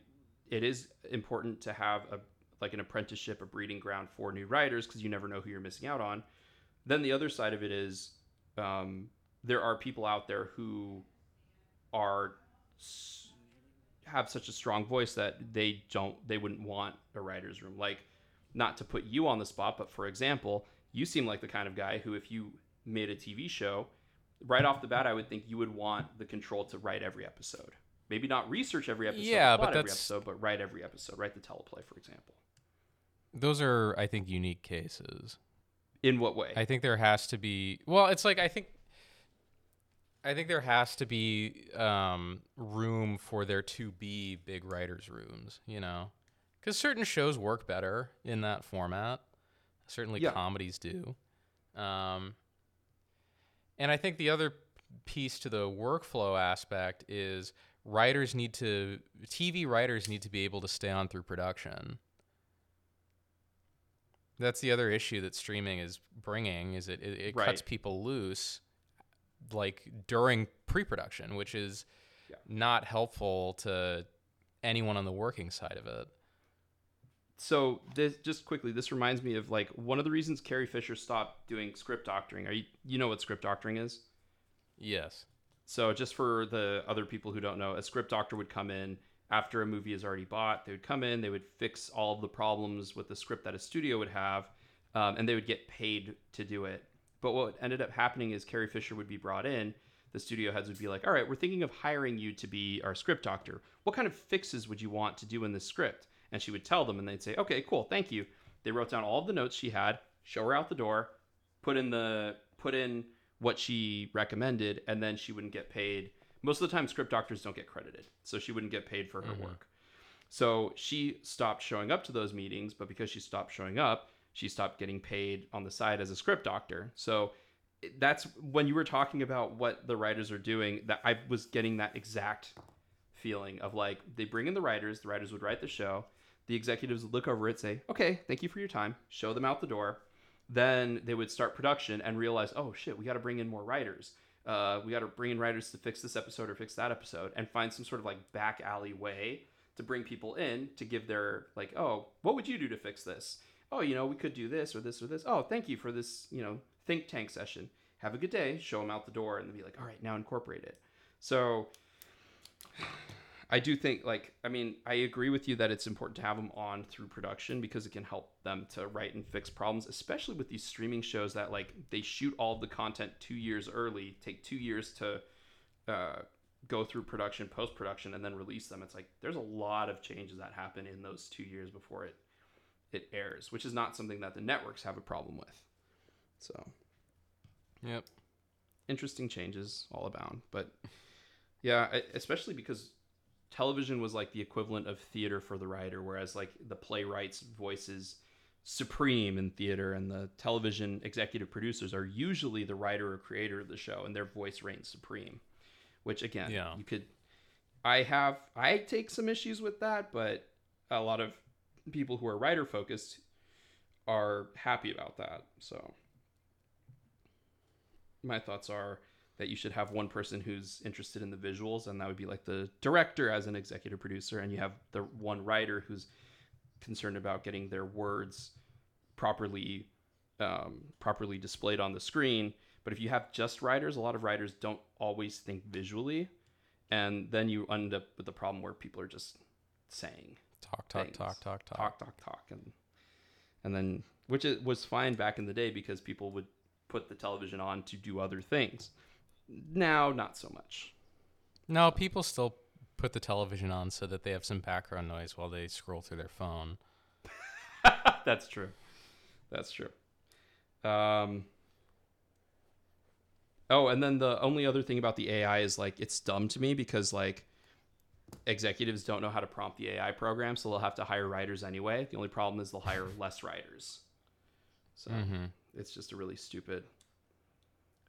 it is important to have a like an apprenticeship, a breeding ground for new writers because you never know who you're missing out on. Then the other side of it is um, there are people out there who are have such a strong voice that they don't they wouldn't want a writer's room. Like not to put you on the spot, but for example, you seem like the kind of guy who if you made a TV show, right off the bat I would think you would want the control to write every episode. Maybe not research every episode, Yeah, but every episode, but write every episode, write the teleplay, for example. Those are, I think, unique cases. In what way? I think there has to be. Well, it's like I think. I think there has to be um, room for there to be big writers' rooms, you know, because certain shows work better in that format. Certainly, Yeah. comedies do. Um, and I think the other piece to the workflow aspect is writers need to TV writers need to be able to stay on through production. That's the other issue that streaming is bringing is it it, it cuts people loose like during pre-production, which is Yeah. not helpful to anyone on the working side of it. so this just quickly, this reminds me of like one of the reasons Carrie Fisher stopped doing script doctoring. Are you you know what script doctoring is? Yes. So just for the other people who don't know, a script doctor would come in after a movie is already bought. They would come in, they would fix all of the problems with the script that a studio would have, um, and they would get paid to do it. But what ended up happening is Carrie Fisher would be brought in. The studio heads would be like, "All right, we're thinking of hiring you to be our script doctor. What kind of fixes would you want to do in this script?" And she would tell them, and they'd say, "Okay, cool, thank you." They wrote down all of the notes she had, show her out the door, put in the put in what she recommended, and then she wouldn't get paid. Most of the time, script doctors don't get credited, so she wouldn't get paid for her mm-hmm. work. So she stopped showing up to those meetings, but because she stopped showing up, she stopped getting paid on the side as a script doctor. So that's when you were talking about what the writers are doing. That I was getting that exact feeling of like they bring in the writers, the writers would write the show, the executives would look over it, say, "Okay, thank you for your time," show them out the door. Then they would start production and realize, "Oh shit, we got to bring in more writers. Uh, we got to bring in writers to fix this episode or fix that episode, and find some sort of like back alley way to bring people in to give their like, oh, what would you do to fix this? Oh, you know, we could do this or this or this. Oh, thank you for this, you know, think tank session. Have a good day. Show them out the door, and be like, all right, now incorporate it. So I do think, like, I mean, I agree with you that it's important to have them on through production because it can help them to write and fix problems, especially with these streaming shows that, like, they shoot all the content two years early, take two years to uh, go through production, post production, and then release them. It's like there's a lot of changes that happen in those two years before it it airs, which is not something that the networks have a problem with. So Yep. interesting changes all abound. But yeah, especially because television was like the equivalent of theater for the writer, whereas like the playwright's voice is supreme in theater, and the television executive producers are usually the writer or creator of the show, and their voice reigns supreme. Which again, Yeah. you could. I have I take some issues with that, but a lot of people who are writer focused are happy about that. So my thoughts are that you should have one person who's interested in the visuals, and that would be like the director as an executive producer, and you have the one writer who's concerned about getting their words properly um, properly displayed on the screen. But if you have just writers, a lot of writers don't always think visually, and then you end up with the problem where people are just saying Talk, talk, things. talk, talk, talk. talk, talk, talk, and and then which it was fine back in the day because people would put the television on to do other things. Now, not so much. No, people still put the television on so that they have some background noise while they scroll through their phone. That's true. That's true. Um. Oh, and then the only other thing about the AI is like it's dumb to me because like executives don't know how to prompt the AI program, so they'll have to hire writers anyway. The only problem is they'll hire less writers. So Mhm. it's just a really stupid.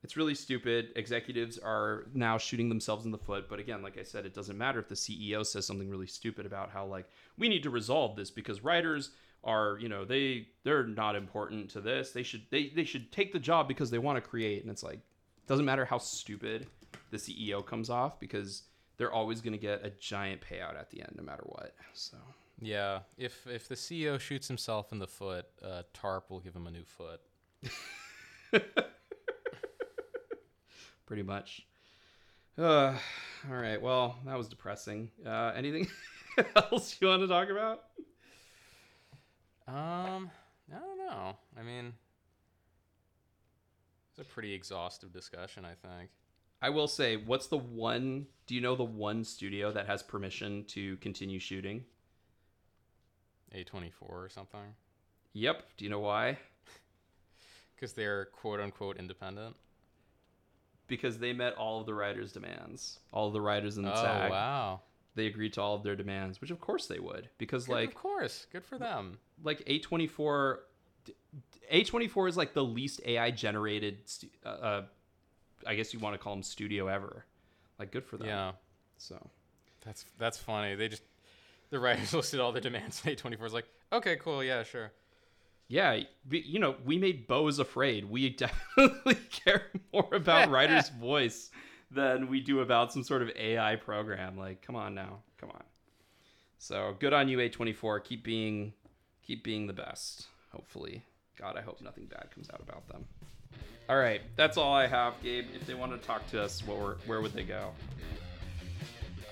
It's really stupid. Executives are now shooting themselves in the foot. But again, like I said, it doesn't matter if the CEO says something really stupid about how like we need to resolve this because writers are you know they they're not important to this. They should they they should take the job because they want to create. And it's like doesn't matter how stupid the CEO comes off because they're always going to get a giant payout at the end no matter what. So Yeah, if if the CEO shoots himself in the foot, uh, TARP will give him a new foot. pretty much. Uh, all right. Well, that was depressing. Uh, anything else you want to talk about? Um, I don't know. I mean, it's a pretty exhaustive discussion, I think. I will say, what's the one? Do you know the one studio that has permission to continue shooting? A24 or something. Yep. Do you know why? Because they're quote unquote independent. Because they met all of the writers' demands. All of the writers in the tag. Oh, SAG, wow. they agreed to all of their demands, which of course they would. Because Good- like of course. Good for them. like A24 A24 is like the least AI generated uh, uh I guess you want to call them studio ever. Like good for them. Yeah. So That's that's funny. They just the writers listed all the demands. A24 is like, okay, cool, yeah, sure. Yeah, we, you know, we made Beau is afraid. We definitely care more about writer's voice than we do about some sort of AI program. Like, come on now, come on. So good on you, A24. Keep being, keep being the best. Hopefully, God, I hope nothing bad comes out about them. All right, that's all I have, Gabe. If they want to talk to us, where where would they go?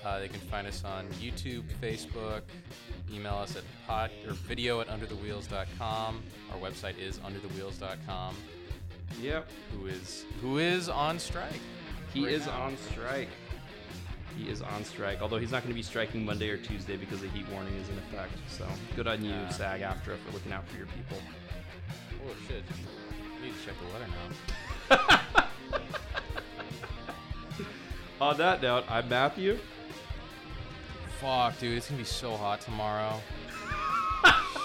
Uh, they can find us on YouTube, Facebook, email us at pod or video at underthewheels.com. Our website is underthewheels.com. Yep, Who is who is on strike? he right is now. on strike. He is on strike. Although he's not going to be striking Monday or Tuesday because the heat warning is in effect. So good on you, Yeah. SAG AFTRA, for looking out for your people. Oh shit! I need to check the weather now. On that note, I'm Matthew. Fuck, dude, it's gonna be so hot tomorrow.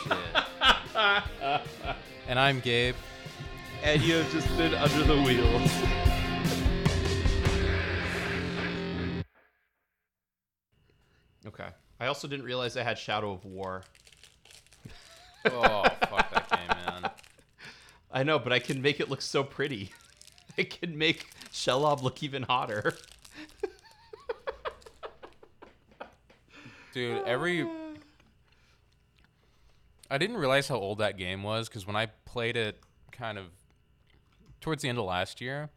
shit. And I'm Gabe. and you have just been under the wheels. okay. I also didn't realize I had Shadow of War. Oh fuck that game, man. I know, but I can make it look so pretty. I can make Shelob look even hotter. Dude, every I didn't realize how old that game was because when I played it kind of towards the end of last year,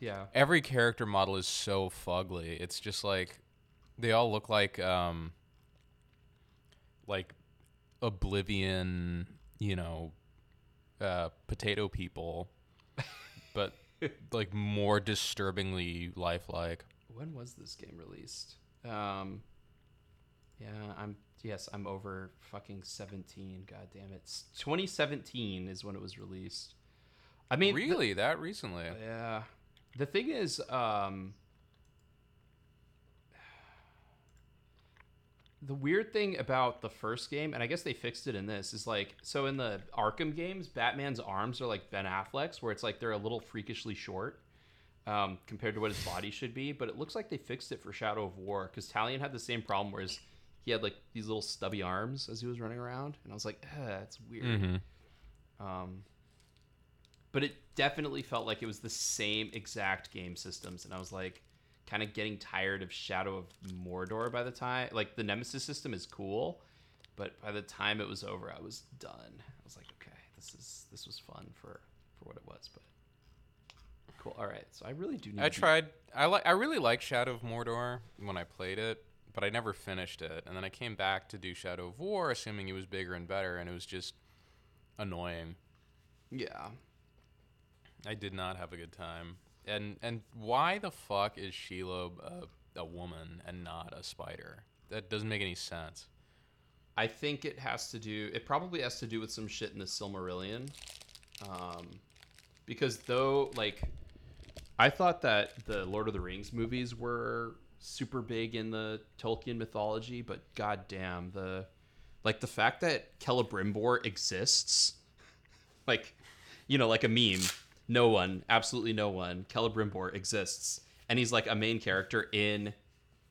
Yeah. every character model is so fugly. It's just like they all look like um like oblivion, you know, uh potato people, but like more disturbingly lifelike. When was this game released? Um Yeah, I'm yes, I'm over fucking 17. God damn it. 2017 is when it was released. I mean, the- really, that recently? Yeah. The thing is, um, the weird thing about the first game, and I guess they fixed it in this, is like, so in the Arkham games, Batman's arms are like Ben Affleck's, where it's like they're a little freakishly short um, compared to what his body should be. But it looks like they fixed it for Shadow of War because Talion had the same problem, whereas he had like these little stubby arms as he was running around, and I was like, that's weird. Mm-hmm. Um, but it definitely felt like it was the same exact game systems, and I was like, kind of getting tired of Shadow of Mordor by the time. Like the Nemesis system is cool, but by the time it was over, I was done. I was like, okay, this is this was fun for for what it was, but cool. All right, so I really do need. I tried. I like. I really like Shadow of Mordor when I played it, but I never finished it. And then I came back to do Shadow of War, assuming it was bigger and better, and it was just annoying. Yeah, I did not have a good time. And and why the fuck is Shelob a, a woman and not a spider? That doesn't make any sense. I think it has to do. It probably has to do with some shit in the Silmarillion, um, because though like, I thought that the Lord of the Rings movies were super big in the Tolkien mythology, but goddamn the, like the fact that Celebrimbor exists, like, you know, like a meme. No one, absolutely no one. Celebrimbor exists, and he's like a main character in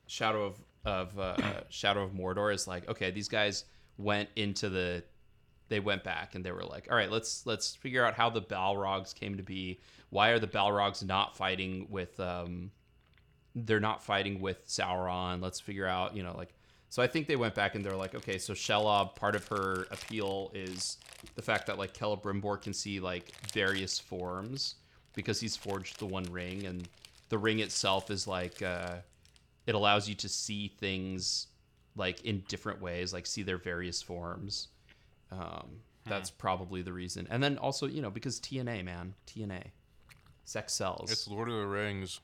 Shadow of of uh, Shadow of Mordor is like, okay, these guys went into the, they went back and they were like, all right, let's let's figure out how the Balrogs came to be. Why are the Balrogs not fighting with um, they're not fighting with Sauron? Let's figure out, you know, like. So I think they went back and they're like, okay, so Shelob, part of her appeal is the fact that like Celebrimbor can see like various forms because he's forged the one ring, and the ring itself is like. Uh, it allows you to see things like in different ways like see their various forms um, that's probably the reason and then also you know because tna man tna sex sells It's Lord of the Rings.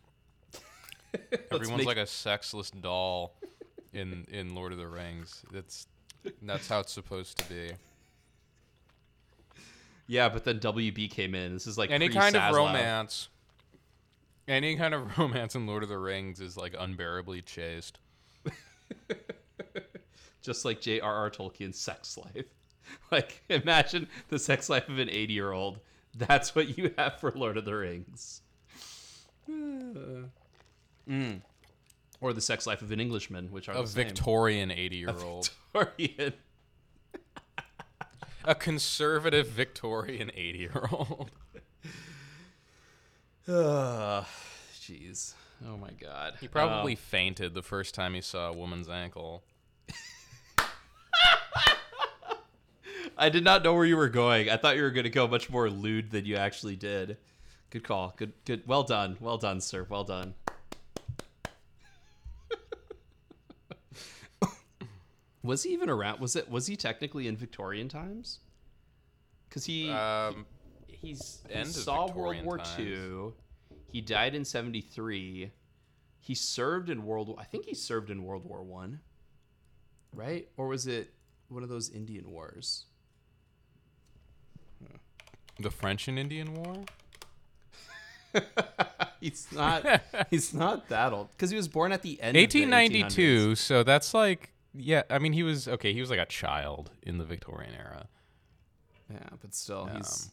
Everyone's make- like a sexless doll in in Lord of the Rings. That's that's how it's supposed to be. yeah but then wb came in this is like Any kind of romance, any kind of romance in Lord of the Rings is like unbearably chaste. just like j.r.r tolkien's sex life like imagine the sex life of an 80 year old that's what you have for lord of the rings Mm. or the sex life of an englishman which are A. Victorian eighty-year-old, Victorian. a conservative Victorian eighty-year-old. Ugh, Jeez. Oh my god. He probably Um, fainted the first time he saw a woman's ankle. I did not know where you were going. I thought you were going to go much more lewd than you actually did. Good call. Good. Good. Well done. Well done, sir. Well done. Was he even around? Was it? Was he technically in Victorian times? Because he Um, he's he saw World War times. II. He died in seventy three. He served in World. I think he served in World War One. Right? Or was it one of those Indian wars? the French and Indian War. he's not. he's not that old because he was born at the end. of the 1892. So that's like, yeah. I mean, he was okay. He was like a child in the Victorian era. Yeah, but still, he's Um,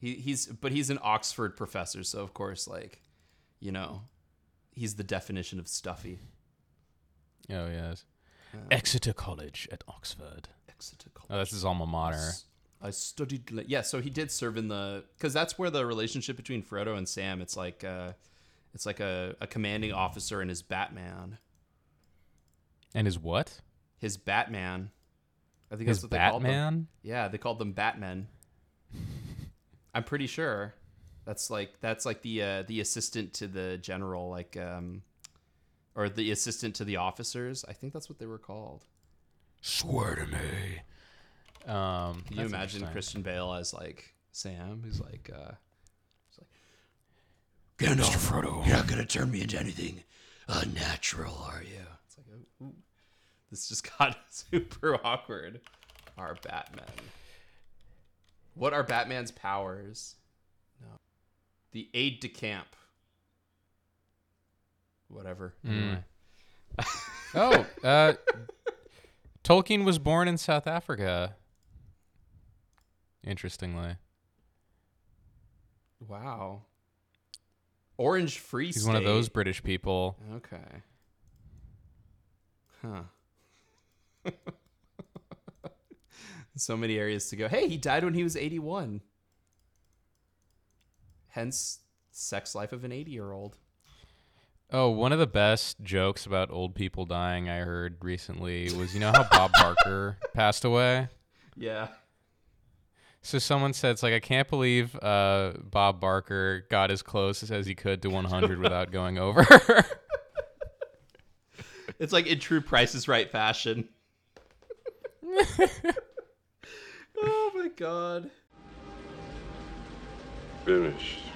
he, he's but he's an Oxford professor, so of course, like, you know, he's the definition of stuffy. Oh yes. Um, Exeter College at Oxford. Exeter College. Oh, that's his alma mater. I studied. li- Yeah, so he did serve in the because that's where the relationship between Frodo and Sam. It's like uh, it's like a, a commanding officer and his Batman. And his what? His Batman. I think His that's what they called them. Batman. Yeah, they called them Batmen. I'm pretty sure. That's like that's like the uh, the assistant to the general, like um, or the assistant to the officers. I think that's what they were called. Swear to me. Um, Can you imagine. Christian Bale as like Sam, who's like, uh, he's like, Gandalf, Frodo. you're not gonna turn me into anything unnatural, are you? Like, oh, ooh. this just got super awkward. Our Batman. What are Batman's powers? No, the aide de camp. Whatever. Mm. Anyway. Oh, uh, Tolkien was born in South Africa. Interestingly, Wow. Orange Free he's one of those British people. Okay. Huh. so many areas to go. Hey, he died when he was 81. Hence, sex life of an 80 year old. Oh, one of the best jokes about old people dying I heard recently was you know how Bob Barker passed away? Yeah. So someone said it's like I can't believe uh, Bob Barker got as close as he could to 100 without going over. It's like in true Price is Right fashion. oh my god. Finished.